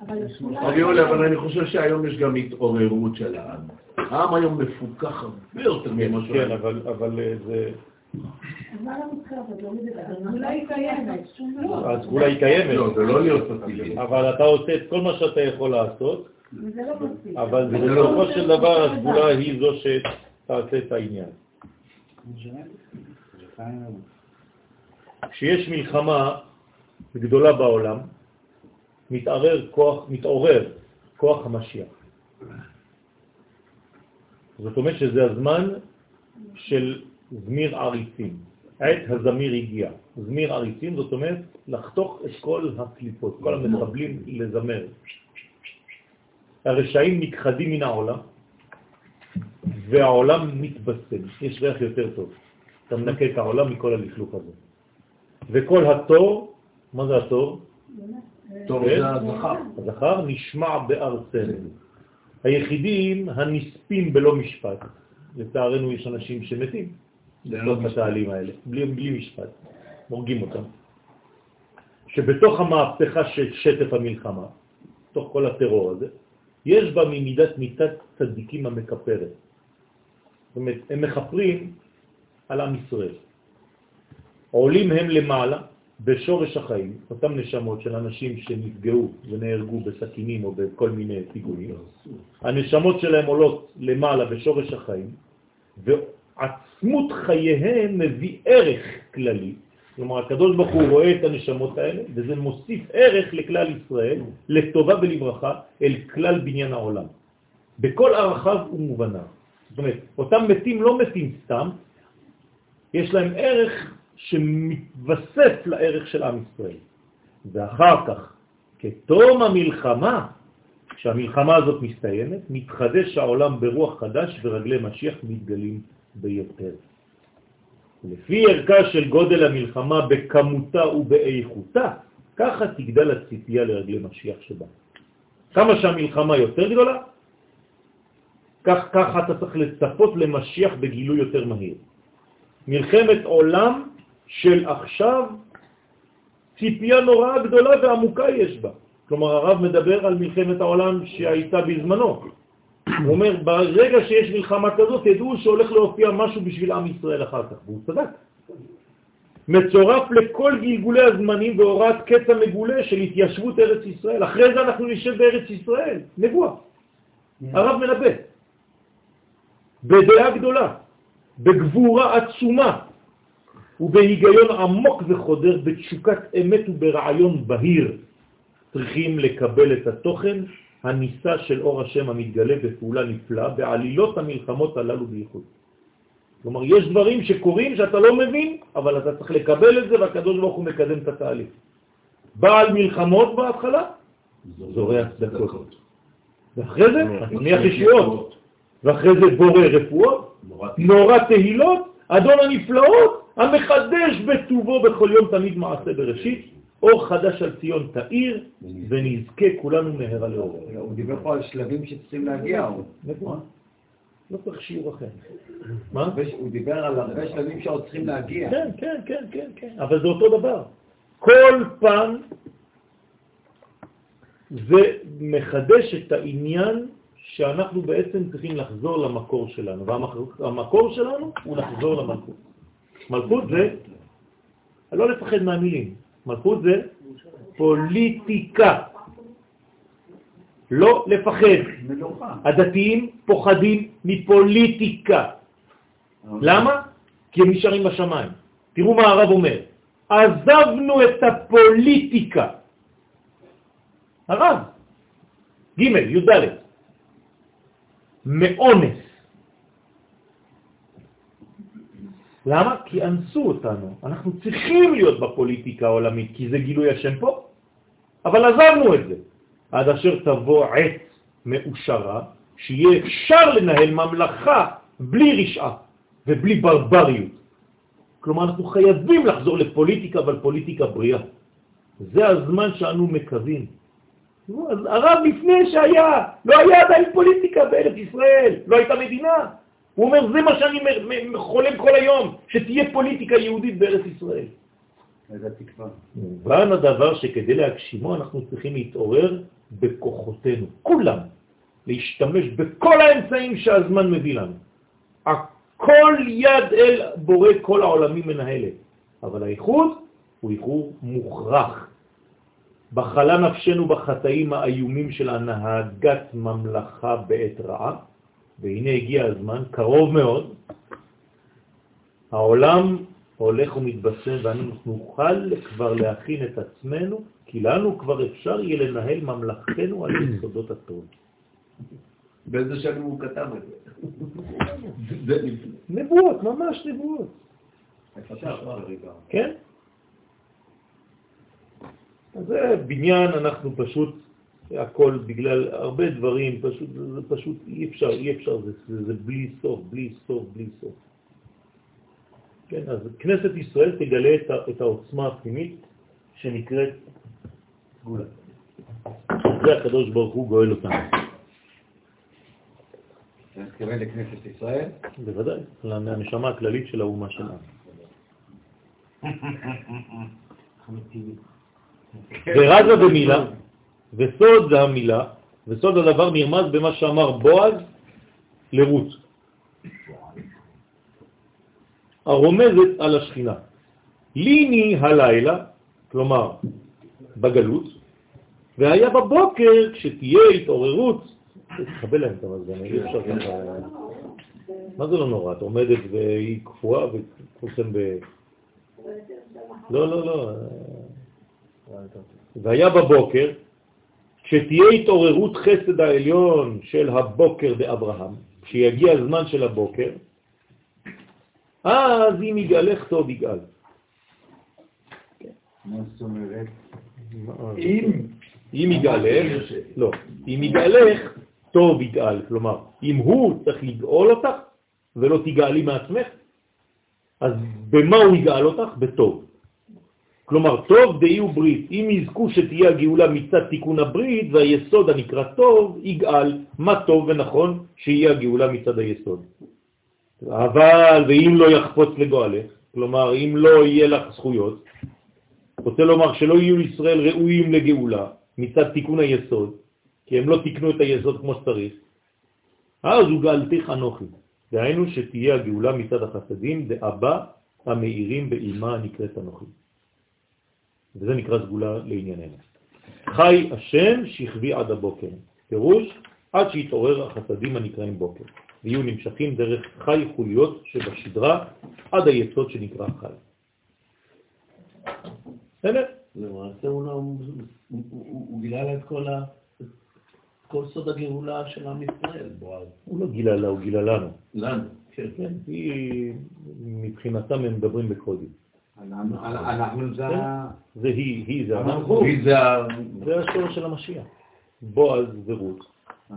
אבל אני חושב שהיום יש גם התעוררות של העם. העם היום מפוקח הרבה יותר ממה שהוא כן, אבל, אה, זה... אז לא. הסגולה היא קיימת. לא. לא, זה לא להיות פסיבי. אבל אתה עושה את כל מה שאתה יכול לעשות, לא. אבל בסופו של דבר הסגולה היא זו שתעשה את העניין. כשיש מלחמה גדולה בעולם, מתעורר כוח, מתעורר כוח המשיח. זאת אומרת שזה הזמן של זמיר עריצים. עת הזמיר הגיע. זמיר עריצים זאת אומרת לחתוך את כל הקליפות, כל המחבלים לזמר. הרשעים נכחדים מן העולם, והעולם מתבשם. יש ריח יותר טוב. אתה מנקה את העולם מכל הלכלוך הזה. וכל התור, מה זה התור? טוב, כן? זה הזכר. הזכר נשמע בארצנו. היחידים הנספים בלא משפט. לצערנו יש אנשים שמתים בתוך התעלים האלה, בלי, בלי משפט, מורגים אותם. שבתוך המהפכה של שטף המלחמה, תוך כל הטרור הזה, יש בה ממידת מיתת צדיקים המקפרת. זאת אומרת, הם מחפרים על עם ישראל. עולים הם למעלה בשורש החיים, אותם נשמות של אנשים שנפגעו ונהרגו בסכינים או בכל מיני פיגועים, הנשמות שלהם עולות למעלה בשורש החיים, ועצמות חייהם מביא ערך כללי. כלומר, הקדוש ברוך הוא רואה את הנשמות האלה, וזה מוסיף ערך לכלל ישראל, לטובה ולברכה, אל כלל בניין העולם. בכל ערכיו ומובניו. זאת אומרת, אותם מתים לא מתים סתם, יש להם ערך שמתווסף לערך של עם ישראל. ואחר כך, כתום המלחמה, כשהמלחמה הזאת מסתיימת, מתחדש העולם ברוח חדש ורגלי משיח מתגלים ביותר. לפי ערכה של גודל המלחמה בכמותה ובאיכותה, ככה תגדל הציפייה לרגלי משיח שבה. כמה שהמלחמה יותר גדולה, כך, ככה אתה צריך לצפות למשיח בגילוי יותר מהיר. מלחמת עולם של עכשיו, ציפייה נוראה גדולה ועמוקה יש בה. כלומר, הרב מדבר על מלחמת העולם שהייתה בזמנו. הוא אומר, ברגע שיש מלחמה כזאת, תדעו שהולך להופיע משהו בשביל עם ישראל אחר כך, והוא צדק. מצורף לכל גלגולי הזמנים והוראת קץ המגולה של התיישבות ארץ ישראל. אחרי זה אנחנו נשב בארץ ישראל, נבואה. הרב מנבא. בדעה גדולה, בגבורה עצומה, ובהיגיון עמוק וחודר בתשוקת אמת וברעיון בהיר. צריכים לקבל את התוכן הניסה של אור השם המתגלה בפעולה נפלאה בעלילות המלחמות הללו בייחוד. כלומר, יש דברים שקורים שאתה לא מבין, אבל אתה צריך לקבל את זה והקדוש ברוך הוא מקדם את התהליך. בעל מלחמות בהתחלה, זורע צדקות. ואחרי זה, מניח ישועות. ואחרי זה בורא רפואות, נורא תהילות, אדון הנפלאות, המחדש בטובו בכל יום תמיד מעשה בראשית, אור חדש על ציון תאיר, ונזכה כולנו מהרה לאור. הוא דיבר פה על שלבים שצריכים להגיע. הוא- נכון. לא צריך שיעור אחר. מה? הוא דיבר על הרבה שלבים שעוד צריכים להגיע. כן, כן, כן, כן, כן, אבל זה אותו דבר. כל פעם זה מחדש את העניין שאנחנו בעצם צריכים לחזור למקור שלנו, והמקור שלנו הוא לחזור למלכות. מלכות זה, לא לפחד מהמילים, מלכות זה פוליטיקה. לא לפחד. הדתיים פוחדים מפוליטיקה. למה? כי הם נשארים בשמיים. תראו מה הרב אומר. עזבנו את הפוליטיקה. הרב, ג' י"ד, מאונס. למה? כי אנסו אותנו. אנחנו צריכים להיות בפוליטיקה העולמית, כי זה גילוי השם פה, אבל עזבנו את זה. עד אשר תבוא עת מאושרה, שיהיה אפשר לנהל ממלכה בלי רשעה ובלי ברבריות. כלומר, אנחנו חייבים לחזור לפוליטיקה, אבל פוליטיקה בריאה. זה הזמן שאנו מקווים. אז הרב לפני שהיה, לא היה עדיין פוליטיקה בארץ ישראל, לא הייתה מדינה. הוא אומר, זה מה שאני חולם כל היום, שתהיה פוליטיקה יהודית בארץ ישראל. איזה תקווה. מובן הדבר שכדי להגשימו אנחנו צריכים להתעורר בכוחותינו, כולם, להשתמש בכל האמצעים שהזמן מביא לנו. הכל יד אל בורא כל העולמים מנהלת, אבל האיחוד הוא איחור מוכרח. בחלה נפשנו בחטאים האיומים של הנהגת ממלכה בעת רעה, והנה הגיע הזמן, קרוב מאוד, העולם הולך ומתבשם ואנו נוכל כבר להכין את עצמנו, כי לנו כבר אפשר יהיה לנהל ממלכתנו על יסודות הטוב. באיזה שנים הוא כתב את זה? נבואות, ממש נבואות. כן? אז זה בניין, אנחנו פשוט, הכל בגלל הרבה דברים, פשוט, זה פשוט אי אפשר, אי אפשר, זה, זה, זה בלי סוף, בלי סוף, בלי סוף. כן, אז כנסת ישראל תגלה את, את העוצמה הפנימית שנקראת גאולה. זה הקדוש ברוך הוא גואל אותנו. אתה מתכוון לכנסת ישראל? בוודאי, לנשמה הכללית של האומה שלנו. ורזה במילה, וסוד זה המילה, וסוד הדבר נרמז במה שאמר בועז לרות. הרומזת על השכינה. ליני הלילה, כלומר בגלות, והיה בבוקר כשתהיה התעוררות, תקבל להם את המזגן, אי אפשר ככה... מה זה לא נורא? את עומדת והיא קפואה וכולכם ב... לא, לא, לא. והיה בבוקר, כשתהיה התעוררות חסד העליון של הבוקר באברהם, כשיגיע הזמן של הבוקר, אז אם יגאלך טוב יגאל. מה זאת אומרת? אם, אם יגאלך, לא, אם יגאלך טוב יגאל, כלומר, אם הוא צריך לגאול אותך ולא תגאלי מעצמך, אז במה הוא יגאל אותך? בטוב. כלומר, טוב דאי וברית, אם יזכו שתהיה הגאולה מצד תיקון הברית והיסוד הנקרא טוב, יגאל מה טוב ונכון שיהיה הגאולה מצד היסוד. אבל, ואם לא יחפוץ לגואלך, כלומר, אם לא יהיה לך זכויות, רוצה לומר שלא יהיו ישראל ראויים לגאולה מצד תיקון היסוד, כי הם לא תיקנו את היסוד כמו שצריך, אז הוא גאלתיך אנוכי. דהיינו שתהיה הגאולה מצד החסדים דאבא המאירים באימה הנקראת אנוכי. וזה נקרא סגולה לענייננו. חי השם שכבי עד הבוקר, פירוש עד שיתעורר החסדים הנקראים בוקר. ויהיו נמשכים דרך חי חוליות שבשדרה עד היסוד שנקרא חי. בסדר? למעשה הוא לא... הוא גילה לה את כל ה... כל סוד הגאולה של עם ישראל, בועז. הוא לא גילה לה, הוא גילה לנו. לנו, כן. כן, היא, מבחינתם הם מדברים בקודים. אנחנו זה ה... זה היא, היא זה אנחנו. היא זה ה... זה השור של המשיח. בועז ורות.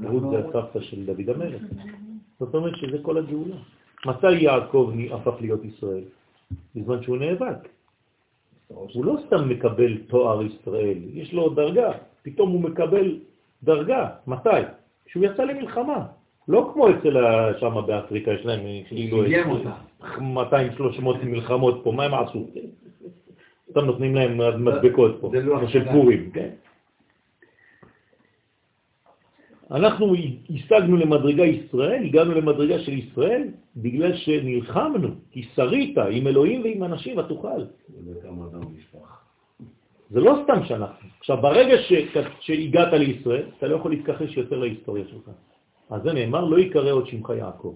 רות זה הסבתא של דוד המלך. זאת אומרת שזה כל הגאולה. מתי יעקב הפך להיות ישראל? בזמן שהוא נאבק. הוא לא סתם מקבל תואר ישראל, יש לו דרגה, פתאום הוא מקבל דרגה. מתי? כשהוא יצא למלחמה. לא כמו אצל שם באפריקה, יש להם כאילו 200-300 מלחמות פה, מה הם עשו? סתם נותנים להם מדבקות פה, כמו של פורים, כן? אנחנו השגנו למדרגה ישראל, הגענו למדרגה של ישראל, בגלל שנלחמנו, כי שרית עם אלוהים ועם אנשים ותוכל. זה לא סתם שאנחנו. עכשיו, ברגע ש... שהגעת לישראל, אתה לא יכול להתכחש יותר להיסטוריה שלך. אז זה נאמר, לא יקרא עוד שמך יעקב.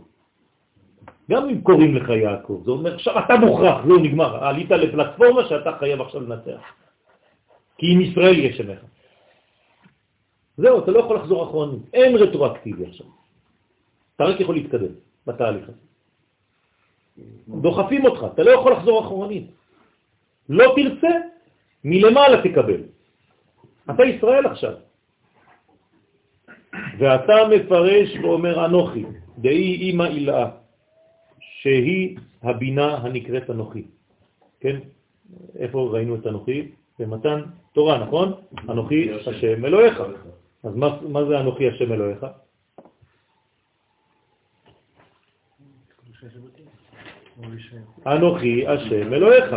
גם אם קוראים לך יעקב, זה אומר, עכשיו אתה מוכרח, זהו נגמר, עלית לפלטפורמה שאתה חייב עכשיו לנצח. כי עם ישראל יש שמך. זהו, אתה לא יכול לחזור אחרונית, אין רטרואקטיבי עכשיו. אתה רק יכול להתקדם בתהליך הזה. דוחפים אותך, אתה לא יכול לחזור אחרונית. לא תרצה, מלמעלה תקבל. אתה ישראל עכשיו. ואתה מפרש ואומר אנוכי, דהי אימא אילאה, שהיא הבינה הנקראת אנוכי. כן? איפה ראינו את אנוכי? במתן תורה, נכון? אנוכי השם אלוהיך. אז מה, מה זה אנוכי השם אלוהיך? אנוכי השם אלוהיך.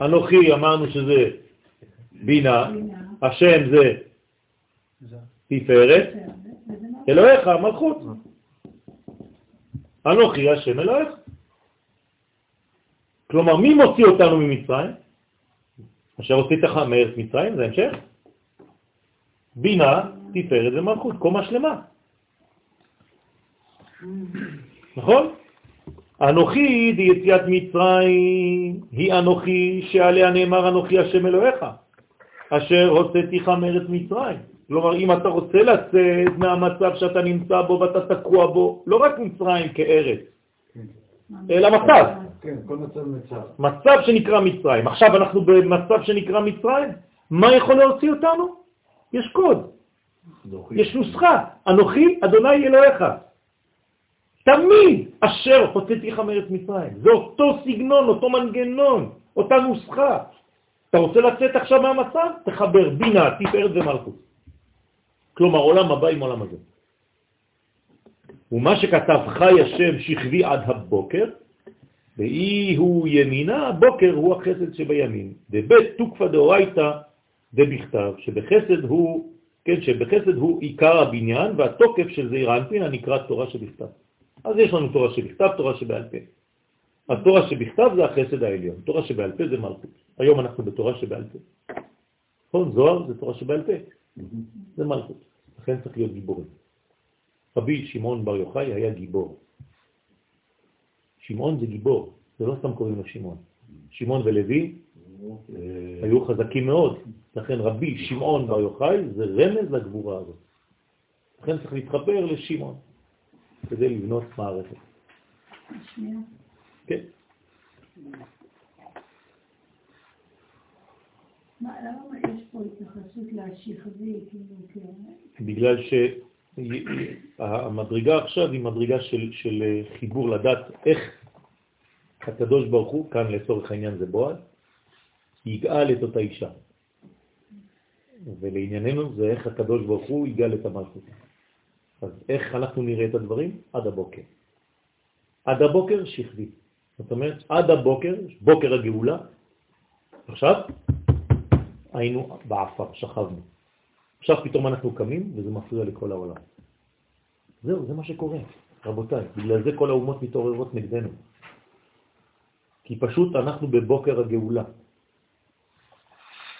אנוכי אמרנו שזה בינה, השם זה תפארת, אלוהיך מלכות. אנוכי השם אלוהיך. כלומר, מי מוציא אותנו ממצרים? אשר הוצאתך מארץ מצרים, זה המשך. בינה, תפארת ומלכות, קומה שלמה. נכון? אנוכי דיציאת מצרים היא אנוכי שעליה נאמר אנוכי השם אלוהיך, אשר הוצאתיך מארץ מצרים. כלומר, אם אתה רוצה לצאת מהמצב שאתה נמצא בו ואתה תקוע בו, לא רק מצרים כארץ, אלא מצב. כן, כל מצב מצב. מצב שנקרא מצרים. עכשיו אנחנו במצב שנקרא מצרים, מה יכול להוציא אותנו? יש קוד, יש נוסחה. אנוכי אדוני אלוהיך. תמיד אשר הוצאתיך מארץ מצרים. זה אותו סגנון, אותו מנגנון, אותה נוסחה. אתה רוצה לצאת עכשיו מהמצב? תחבר בינה, תפארת ומלכות. כלומר, עולם הבא עם עולם הזה. ומה שכתב חי השם שכבי עד הבוקר, ואי הוא ימינה, הבוקר הוא החסד שבימין. דבית תוקפא דאורייתא דבכתב, שבחסד הוא, כן, שבחסד הוא עיקר הבניין, והתוקף של זעיר אנפין הנקרא תורה שבכתב. אז יש לנו תורה שבכתב, תורה שבעל פה. התורה שבכתב זה החסד העליון, תורה שבעל פה זה מלכות. היום אנחנו בתורה שבעל פה. נכון, זוהר זה תורה שבעל פה, זה מלכות. לכן צריך להיות גיבורים. רבי שמעון בר יוחאי היה גיבור. שמעון זה גיבור, זה לא סתם קוראים לו שמעון. שמעון ולוי היו חזקים מאוד, לכן רבי שמעון בר יוחאי זה רמז לגבורה הזאת. לכן צריך להתחבר לשמעון כדי לבנות מערכת. כן. כאילו, בגלל שהמדרגה עכשיו היא מדרגה של, של חיבור לדעת איך הקדוש ברוך הוא, כאן לצורך העניין זה בועד, יגאל את אותה אישה. ולענייננו זה איך הקדוש ברוך הוא יגאל את המלכות. אז איך אנחנו נראה את הדברים? עד הבוקר. עד הבוקר שכבי. זאת אומרת, עד הבוקר, בוקר הגאולה, עכשיו היינו בעפר, שכבנו. עכשיו פתאום אנחנו קמים וזה מפריע לכל העולם. זהו, זה מה שקורה, רבותיי. בגלל זה כל האומות מתעוררות נגדנו. כי פשוט אנחנו בבוקר הגאולה.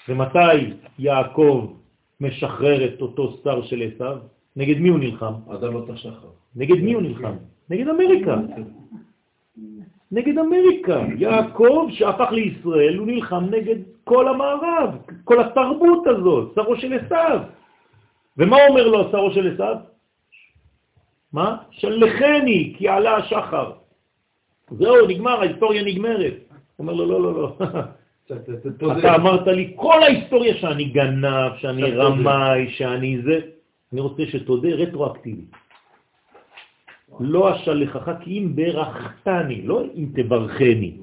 ומתי יעקב משחרר את אותו שר של עשיו? נגד מי הוא נלחם? עדלות השחר. נגד מי הוא נלחם? נגד אמריקה. נגד אמריקה. יעקב שהפך לישראל, הוא נלחם נגד כל המערב, כל התרבות הזאת, שרו של עשיו. ומה אומר לו שרו של עשיו? מה? שלחני, כי עלה השחר. זהו, נגמר, ההיסטוריה נגמרת. הוא אומר לו, לא, לא, לא. אתה אמרת לי כל ההיסטוריה שאני גנב, שאני רמאי, שאני זה. אני רוצה שתודה רטרואקטיבית. לא אשלחך כי אם ברכתני, לא אם תברכני.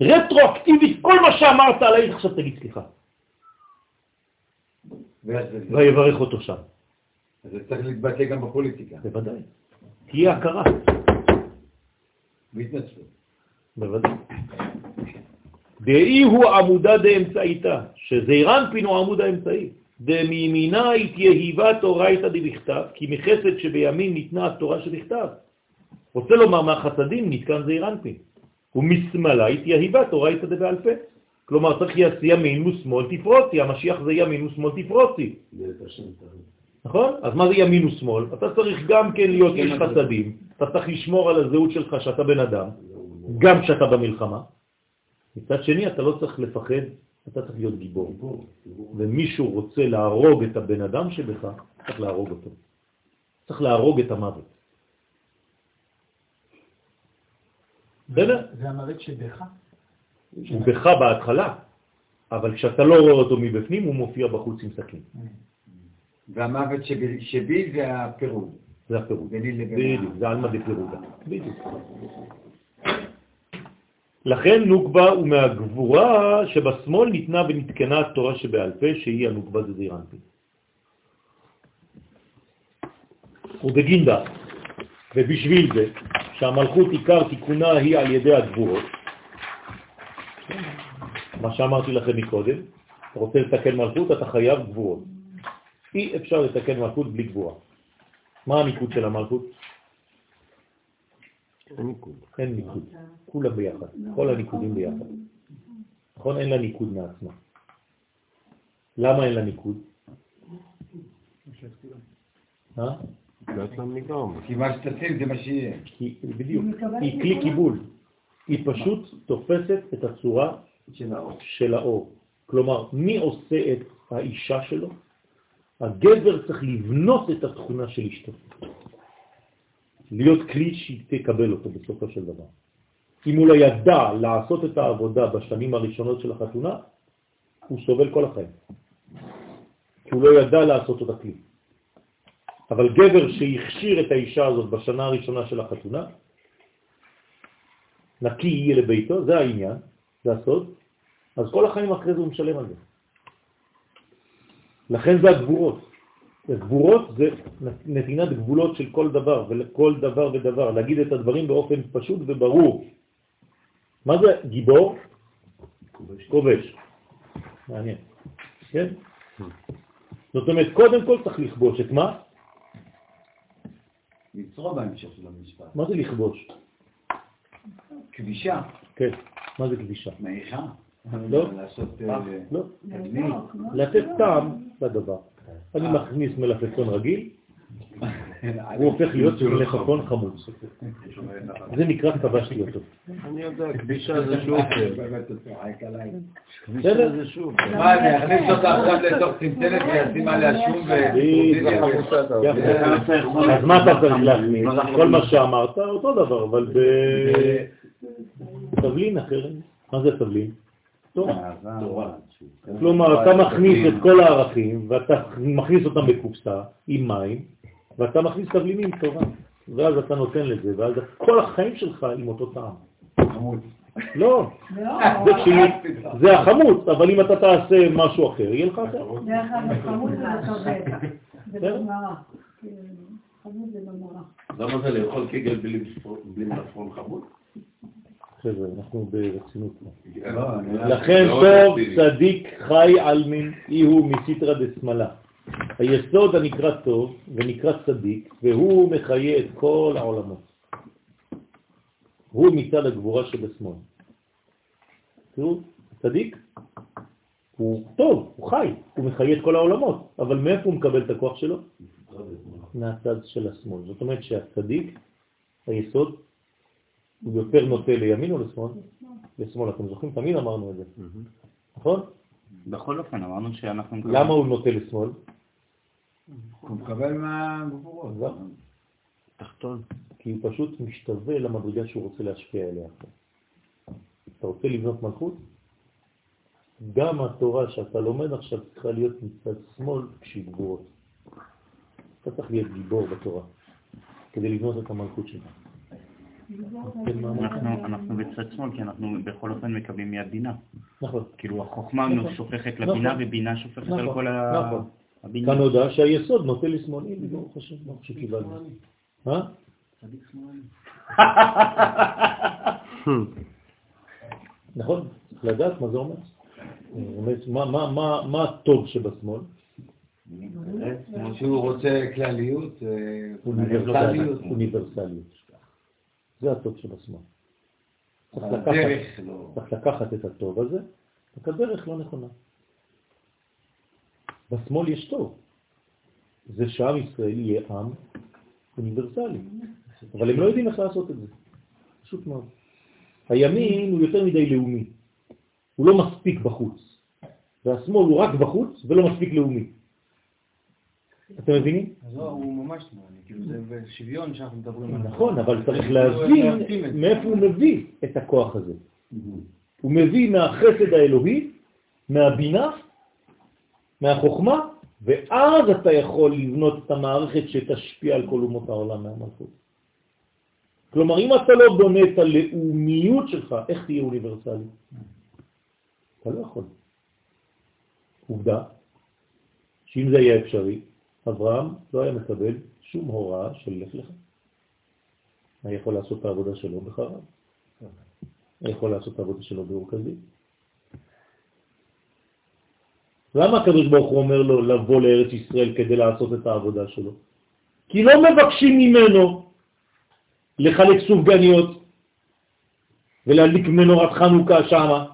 רטרואקטיבית, כל מה שאמרת עליי, עכשיו תגיד סליחה. ויברך אותו שם. זה צריך להתבטא גם בפוליטיקה. בוודאי. תהיה הכרה. והתנצלות. בוודאי. דאי הוא עמודה דאמצעיתה, שזעירן פינו עמוד האמצעי. דמימינה התייהיבה תורייתא דבכתב, כי מחסד שבימין ניתנה התורה שבכתב. רוצה לומר מהחסדים נתקן זעירנפין, ומשמאלה התייהיבה תורייתא דבעל פה. כלומר צריך ימין ושמאל תפרוצי, המשיח זה ימין ושמאל תפרוצי. נכון? אז מה זה ימין ושמאל? אתה צריך גם כן להיות איש חסדים, אתה צריך לשמור על הזהות שלך שאתה בן אדם, גם כשאתה במלחמה. מצד שני, אתה לא צריך לפחד אתה צריך להיות גיבור. ומישהו רוצה להרוג את הבן אדם שבך, צריך להרוג אותו. צריך להרוג את המוות. בסדר? זה המוות שבך? הוא בך בהתחלה, אבל כשאתה לא רואה אותו מבפנים, הוא מופיע בחוץ עם סכין. והמוות שבי זה הפירוד. זה הפירוד. בדיוק, זה עלמא דפירודה. בדיוק. לכן נוקבה הוא מהגבורה שבשמאל ניתנה ונתקנה התורה שבעל פה, שהיא הנוקבה דזירנטי. ובגינדה, ובשביל זה, שהמלכות עיקר תיקונה היא על ידי הגבורות, מה שאמרתי לכם מקודם, אתה רוצה לתקן מלכות, אתה חייב גבורות. אי אפשר לתקן מלכות בלי גבורה. מה הניקוד של המלכות? אין ניקוד. אין ניקוד, כולם ביחד, כל הניקודים ביחד. נכון? אין לה ניקוד מעצמה. למה אין לה ניקוד? לא אצלם לגרום. כי מה שתציב זה מה שיהיה. בדיוק, היא כלי קיבול. היא פשוט תופסת את הצורה של האור. של האור. כלומר, מי עושה את האישה שלו? הגבר צריך לבנות את התכונה של אשתו. להיות כלי שהיא תקבל אותו בסופו של דבר. אם הוא לא ידע לעשות את העבודה בשנים הראשונות של החתונה, הוא סובל כל החיים. כי הוא לא ידע לעשות אותה כלי. אבל גבר שהכשיר את האישה הזאת בשנה הראשונה של החתונה, נקי יהיה לביתו, זה העניין, זה הסוד, אז כל החיים אחרי זה הוא משלם על זה. לכן זה הגבורות. הגבורות זה נתינת גבולות של כל דבר ולכל דבר ודבר, להגיד את הדברים באופן פשוט וברור. מה זה גיבור? כובש. מעניין. כן? זאת אומרת, קודם כל צריך לכבוש את מה? לצרוע בהמשך של המשפט. מה זה לכבוש? כבישה. כן. מה זה כבישה? מעיכה. לא. לעשות... אה, לא. תדמית. לתת טעם לדבר. אני מכניס מלפפון רגיל, הוא הופך להיות מלפפון חמוץ. זה נקרא כבשתי אותו. אני יודע, כבישה זה שופר. בסדר? זה שוב. מה, אני אכניס אותה עכשיו לתוך צנצנת וישים עליה שום ו... יפה. אז מה אתה צריך להכניס? כל מה שאמרת, אותו דבר, אבל בתבלין אחרת. מה זה תבלין? תורה. כלומר, אתה מכניס את כל הערכים, ואתה מכניס אותם בקופסה עם מים, ואתה מכניס תבלינים תורה. ואז אתה נותן לזה, ואז כל החיים שלך עם אותו טעם. לא, לא, זה כשהיא- זה החמוץ, אבל אם אתה תעשה משהו אחר, יהיה לך אחר. דרך אגב, חמוד זה בכבד. זה. כאילו, חמוד זה בגמרא. למה זה לאכול קיגל בלי מלפפון חמוד? חבר'ה, אנחנו ברצינות. פה. לא, לכן מאוד טוב. צדיק חי עלמין, אי הוא מסיתרא דשמאלה. היסוד הנקרא טוב ונקרא צדיק, והוא מחיה את כל העולמות. הוא מצד הגבורה שבשמאל. תראו, צדיק הוא טוב, הוא חי, הוא מחיה את כל העולמות, אבל מאיפה הוא מקבל את הכוח שלו? מהצד של השמאל. זאת אומרת שהצדיק, היסוד, הוא יותר נוטה לימין או לשמאל? לשמאל, אתם זוכרים? תמיד אמרנו את זה, נכון? בכל אופן, אמרנו שאנחנו... למה הוא נוטה לשמאל? הוא מקבל מהגבורות. תחתון. כי הוא פשוט משתווה למדרגה שהוא רוצה להשפיע אליה. אתה רוצה לבנות מלכות? גם התורה שאתה לומד עכשיו צריכה להיות מצד שמאל כשהיא גבורות. אתה צריך להיות גיבור בתורה כדי לבנות את המלכות שלך. אנחנו אנחנו בצד שמאל, כי אנחנו בכל אופן מקבלים מיד בינה. נכון. כאילו החוכמה נכון. שופכת נכון. לבינה, ובינה שופכת על נכון, כל ה... נכון. כאן הודעה שהיסוד נוטה לשמאל. הנה, ברוך השם, ברוך שקיבלנו. מה? נכון, צריך לדעת מה זה אומר. מה- מה- מה- מה הטוב שבשמאל? שהוא רוצה כלליות, אה, אוניברסליות. זה הטוב שבשמאל. לא. צריך לקחת את הטוב הזה, רק הדרך לא נכונה. בשמאל יש טוב. זה שעם ישראל יהיה עם אוניברסלי, אבל הם לא יודעים איך לעשות את זה. פשוט מאוד. הימין הוא יותר מדי לאומי, הוא לא מספיק בחוץ, והשמאל הוא רק בחוץ ולא מספיק לאומי. אתם מבינים? לא, הוא ממש שמאלי, כאילו זה בשוויון שאנחנו מדברים עליו. נכון, אבל צריך להבין. מאיפה הוא מביא את הכוח הזה. הוא מביא מהחסד האלוהי, מהבינה, מהחוכמה, ואז אתה יכול לבנות את המערכת שתשפיע על כל אומות העולם מהמלכות. כלומר, אם אתה לא בונה את הלאומיות שלך, איך תהיה אוניברסלי? אתה לא יכול. עובדה, שאם זה יהיה אפשרי, אברהם לא היה מקבל שום הוראה של לך לך. אני יכול לעשות את העבודה שלו בחרב. אני יכול לעשות את העבודה שלו באורכזית. למה הקדוש ברוך הוא אומר לו לבוא לארץ ישראל כדי לעשות את העבודה שלו? כי לא מבקשים ממנו לחלק סופגניות ולהדליק מנורת חנוכה שמה.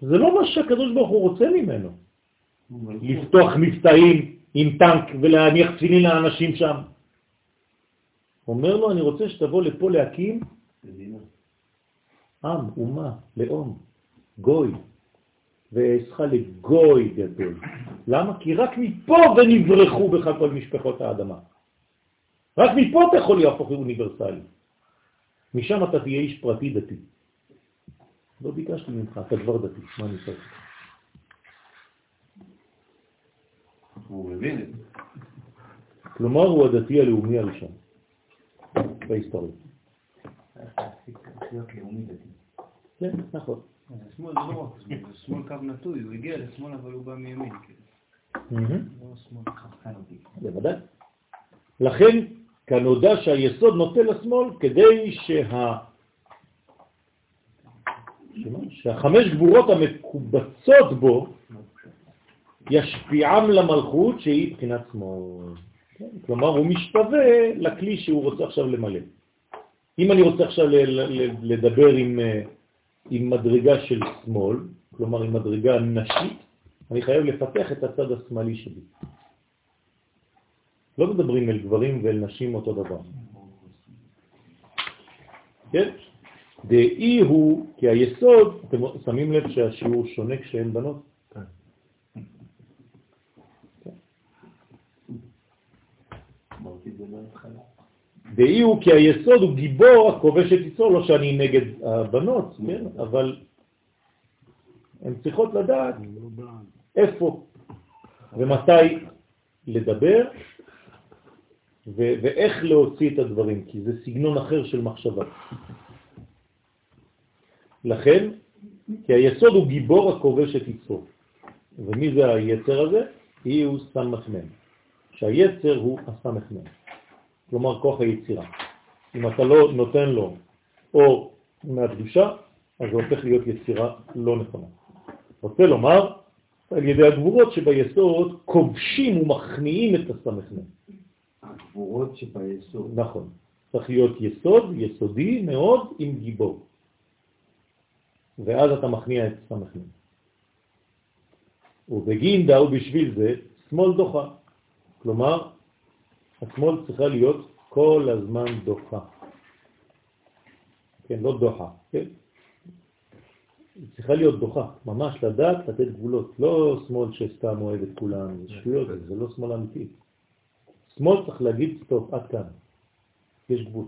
זה לא מה שהקדוש ברוך הוא רוצה ממנו. לפתוח מבטאים עם טנק ולהניח תפילין לאנשים שם. אומר לו, אני רוצה שתבוא לפה להקים עם, אומה, לאום, גוי, ואעשך לגוי גדול. למה? כי רק מפה ונברחו בך כל משפחות האדמה. רק מפה אתה יכול להפוך אוניברסלי. משם אתה תהיה איש פרטי דתי. לא ביקשתי ממך, אתה כבר דתי, מה אני צריך? הוא מבין את זה. כלומר, הוא הדתי הלאומי הראשון בהיסטוריה. כן, נכון. שמאל זה לא רק שמאל, זה שמאל קו נטוי, הוא הגיע לשמאל אבל הוא בא מימין. מהמם. לא. בוודאי. לכן, כנודע שהיסוד נוטה לשמאל כדי שה... שהחמש גבורות המקובצות בו ישפיעם למלכות שהיא בחינת שמאל. כן? כלומר, הוא משתווה לכלי שהוא רוצה עכשיו למלא. אם אני רוצה עכשיו לדבר עם, אה, עם מדרגה של שמאל, כלומר עם מדרגה נשית, אני חייב לפתח את הצד השמאלי שלי. לא מדברים אל גברים ואל נשים אותו דבר. כן? דאי הוא, כי היסוד, אתם שמים לב שהשיעור שונה כשהן בנות? אמרתי את זה מההתחלה. דאי הוא כי היסוד הוא גיבור הכובש את יצרו, לא שאני נגד הבנות, כן? אבל הן צריכות לדעת איפה ומתי לדבר ואיך להוציא את הדברים, כי זה סגנון אחר של מחשבה. לכן, כי היסוד הוא גיבור הכובש את יצרו. ומי זה היצר הזה? היא הוא סמ"ם. שהיצר הוא הסמ"ם. כלומר כוח היצירה. אם אתה לא נותן לו אור מהקדושה, אז זה הופך להיות יצירה לא נכונה. רוצה לומר, על ידי הגבורות שביסוד כובשים ומכניעים את הסמ"ם. הגבורות שביסוד. נכון. צריך להיות יסוד, יסודי מאוד, עם גיבור. ואז אתה מכניע את סמ"ם. ובגינדה ובשביל זה, שמאל דוחה. כלומר, השמאל צריכה להיות כל הזמן דוחה. כן, לא דוחה, כן? היא צריכה להיות דוחה, ממש לדעת לתת גבולות. לא שמאל שסתם אוהב את כולם, זה שטויות, זה לא שמאל אמיתי. שמאל צריך להגיד stop, עד כאן. יש גבול.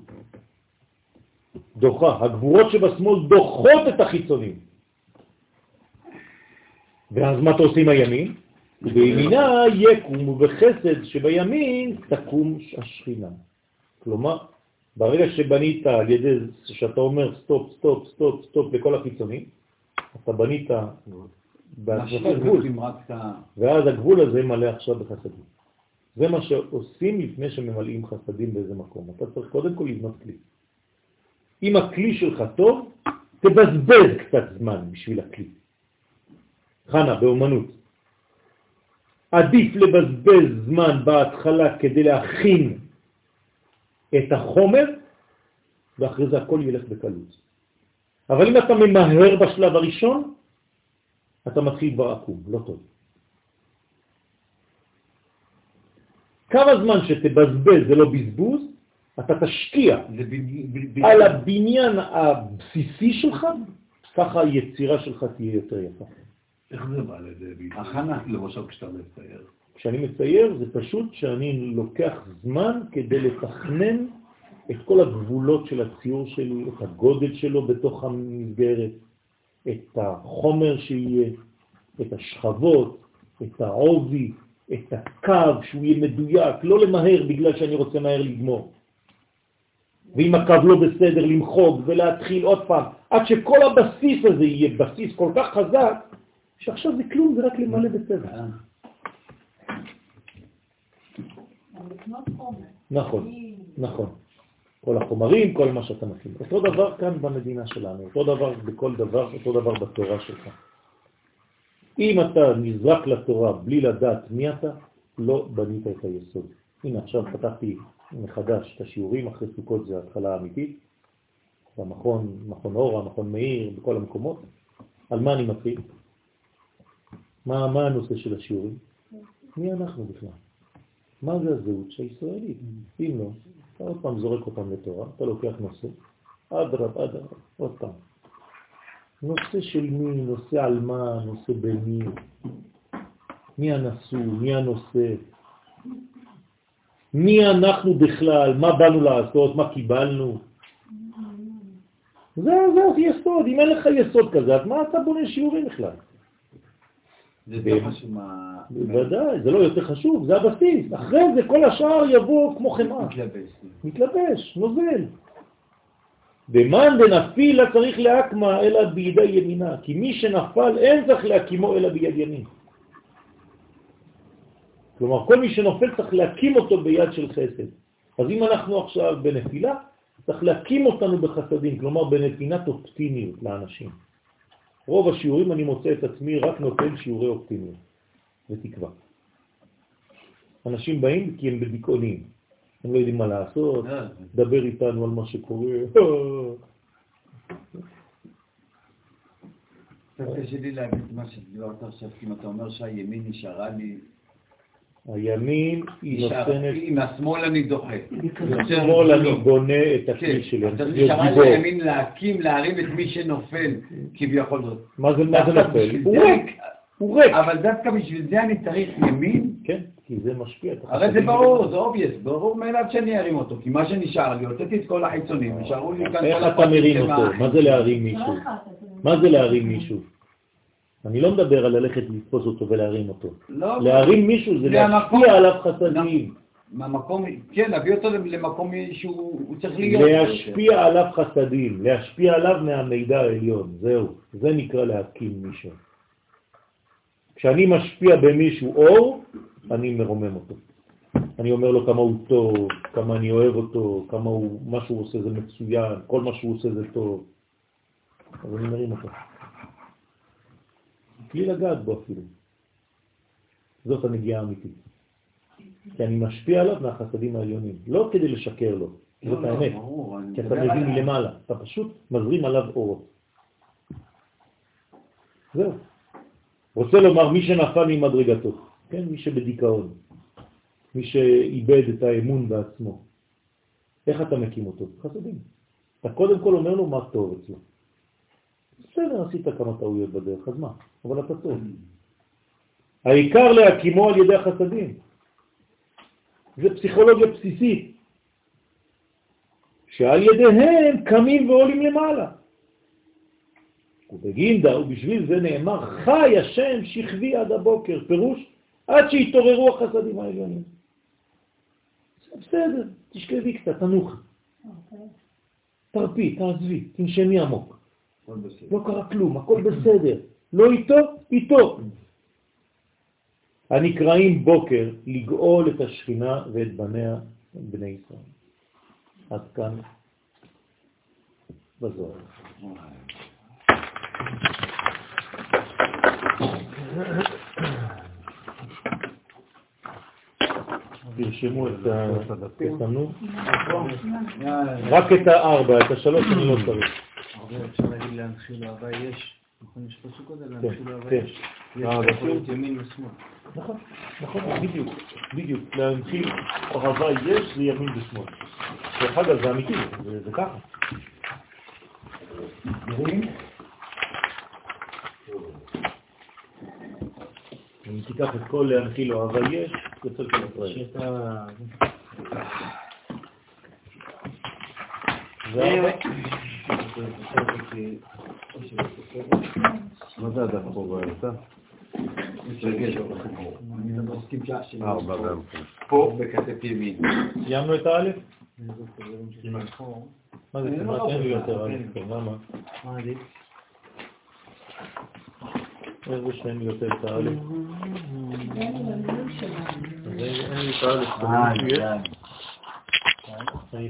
דוחה, הגבורות שבשמאל דוחות את החיצונים. ואז מה אתה עושה עם הימין? ובימינה יקום, ובחסד שבימין תקום השכינה. כלומר, ברגע שבנית על ידי שאתה אומר stop, stop, stop, stop לכל החיצונים, אתה בנית בעצמך גבול, ואז הגבול הזה מלא עכשיו בחסדים. זה מה שעושים לפני שממלאים חסדים באיזה מקום. אתה צריך קודם כל לבנות כלי. אם הכלי שלך טוב, תבזבז קצת זמן בשביל הכלי. חנה, באומנות. עדיף לבזבז זמן בהתחלה כדי להכין את החומר, ואחרי זה הכל ילך בקלות. אבל אם אתה ממהר בשלב הראשון, אתה מתחיל כבר עקום, לא טוב. כמה זמן שתבזבז זה לא בזבוז, אתה תשקיע על הבניין הבסיסי שלך, ככה היצירה שלך תהיה יותר יפה. איך זה בא לידי ביטוי? הכנה. למשל כשאתה מצייר. כשאני מצייר זה פשוט שאני לוקח זמן כדי לתכנן את כל הגבולות של הציור שלי, את הגודל שלו בתוך המסגרת, את החומר שיהיה, את השכבות, את העובי, את הקו, שהוא יהיה מדויק, לא למהר בגלל שאני רוצה מהר לגמור. ואם הקו לא בסדר, למחוג ולהתחיל עוד פעם, עד שכל הבסיס הזה יהיה בסיס כל כך חזק, שעכשיו זה כלום, זה רק למלא בסדר. נכון, נכון. כל החומרים, כל מה שאתה מכין. אותו דבר כאן במדינה שלנו, אותו דבר בכל דבר, אותו דבר בתורה שלך. אם אתה נזרק לתורה בלי לדעת מי אתה, לא בנית את היסוד. הנה עכשיו פתחתי מחדש את השיעורים, אחרי סוכות זה התחלה אמיתית, במכון, מכון אורה, מכון מאיר, בכל המקומות. על מה אני מתחיל? מה, מה הנושא של השיעורים? מי אנחנו בכלל? מה זה הזהות הישראלית? אם לא, אתה עוד פעם זורק אותם לתורה, אתה לוקח נושא, אדרב, אדרב, עוד פעם. נושא של מי, נושא על מה, נושא במי, מי הנשוא, מי הנושא, מי אנחנו בכלל, מה באנו לעשות, מה קיבלנו. זה, זה יסוד, אם אין לך יסוד כזה, אז מה אתה בונה שיעורים בכלל? זה יותר חשוב מה... בוודאי, זה לא יותר חשוב, זה הבסיס. אחרי זה כל השאר יבוא כמו חמאה. מתלבש. מתלבש, נוזל. במאן דנפילה צריך להקמה אלא בידי ימינה, כי מי שנפל אין צריך להקימו אלא ביד ימין. כלומר, כל מי שנופל צריך להקים אותו ביד של חסד. אז אם אנחנו עכשיו בנפילה, צריך להקים אותנו בחסדים, כלומר בנתינת אופטימיות לאנשים. רוב השיעורים אני מוצא את עצמי רק נותן שיעורי אופטימיות ותקווה. אנשים באים כי הם בדיכאונים, הם לא יודעים מה לעשות, דבר איתנו על מה שקורה. קצת קשה לי להגיד מה שדיברת עכשיו, כי אם אתה אומר שהימין נשארה לי... הימין היא נותנת... עם השמאל אני דוחה. בשמאל אני בונה את הכלי כן, שלי. אתה אני צריך נשארה. לימין להקים, להרים את מי שנופל, כביכול זאת. מה זה מה זה דווקא נופל? הוא ריק, הוא ריק. אבל דווקא בשביל זה אני צריך ימין? כן, כי זה משפיע. הרי זה ברור, זה obvious, ברור מאליו שאני ארים אותו, כי מה שנשאר לי, הוצאתי את כל החיצונים, נשארו לי כאן כל איך אתה מרים אותו? מה זה להרים מישהו? מה זה להרים מישהו? אני לא מדבר על ללכת לתפוס אותו ולהרים אותו. לא, להרים מישהו זה להשפיע עליו חסדים. מהמקום, כן, להביא אותו למקום שהוא הוא צריך להיות. להשפיע עליו חסדים, להשפיע עליו מהמידע העליון, זהו, זה נקרא להקים מישהו. כשאני משפיע במישהו אור, אני מרומם אותו. אני אומר לו כמה הוא טוב, כמה אני אוהב אותו, כמה הוא, מה שהוא עושה זה מצוין, כל מה שהוא עושה זה טוב. אז אני מרים אותו. בלי לגעת בו אפילו. זאת הנגיעה האמיתית. כי אני משפיע עליו מהחסדים העליונים, לא כדי לשקר לו, זאת לא, האמת. כי אתה מבין על- מלמעלה, אתה פשוט מזרים עליו אורות. זהו. רוצה לומר מי שנפל ממדרגתו, כן? מי שבדיכאון, מי שאיבד את האמון בעצמו. איך אתה מקים אותו? חסדים. אתה קודם כל אומר לו מה טוב אצלו. בסדר, עשית כמה טעויות בדרך, אז מה? אבל אתה טוב. העיקר להקימו על ידי החסדים. זה פסיכולוגיה בסיסית, שעל ידיהם קמים ועולים למעלה. ובגינדה, ובשביל זה נאמר, חי השם שכבי עד הבוקר, פירוש, עד שיתעוררו החסדים העליונים. בסדר, תשכבי קצת, תנוחי, תרפי, תעזבי, תנשמי עמוק. לא קרה כלום, הכל בסדר. לא איתו, איתו. הנקראים בוקר לגאול את השכינה ואת בניה, בני ישראל. עד כאן בזוהר. תרשמו את התנו, רק את הארבע, את השלוש אני לא צריך. הרבה אפשר להגיד להנחיל אהבה יש. נכון, יש פסוק כזה, כן, להנחיל אהבה כן. יש. יש אה, יכול להיות ימין ושמאל. נכון, נכון, בדיוק, בדיוק. להנחיל אהבה יש זה ימין ושמאל. דרך אגב, זה אמיתי, זה ככה. אם תיקח את כל להנחיל אהבה יש, יוצא של ישראל. זה. מה זה הדף פה באמצע? ארבע גם כן. פה בכתף ימין. סיימנו את האלף? נכון. מה זה אני כמעט לא אין לי יודע. יותר אלף, כן, למה? מה עדיף? איזה שאין לי יותר את האלף. אז אין לי את האלף. אה,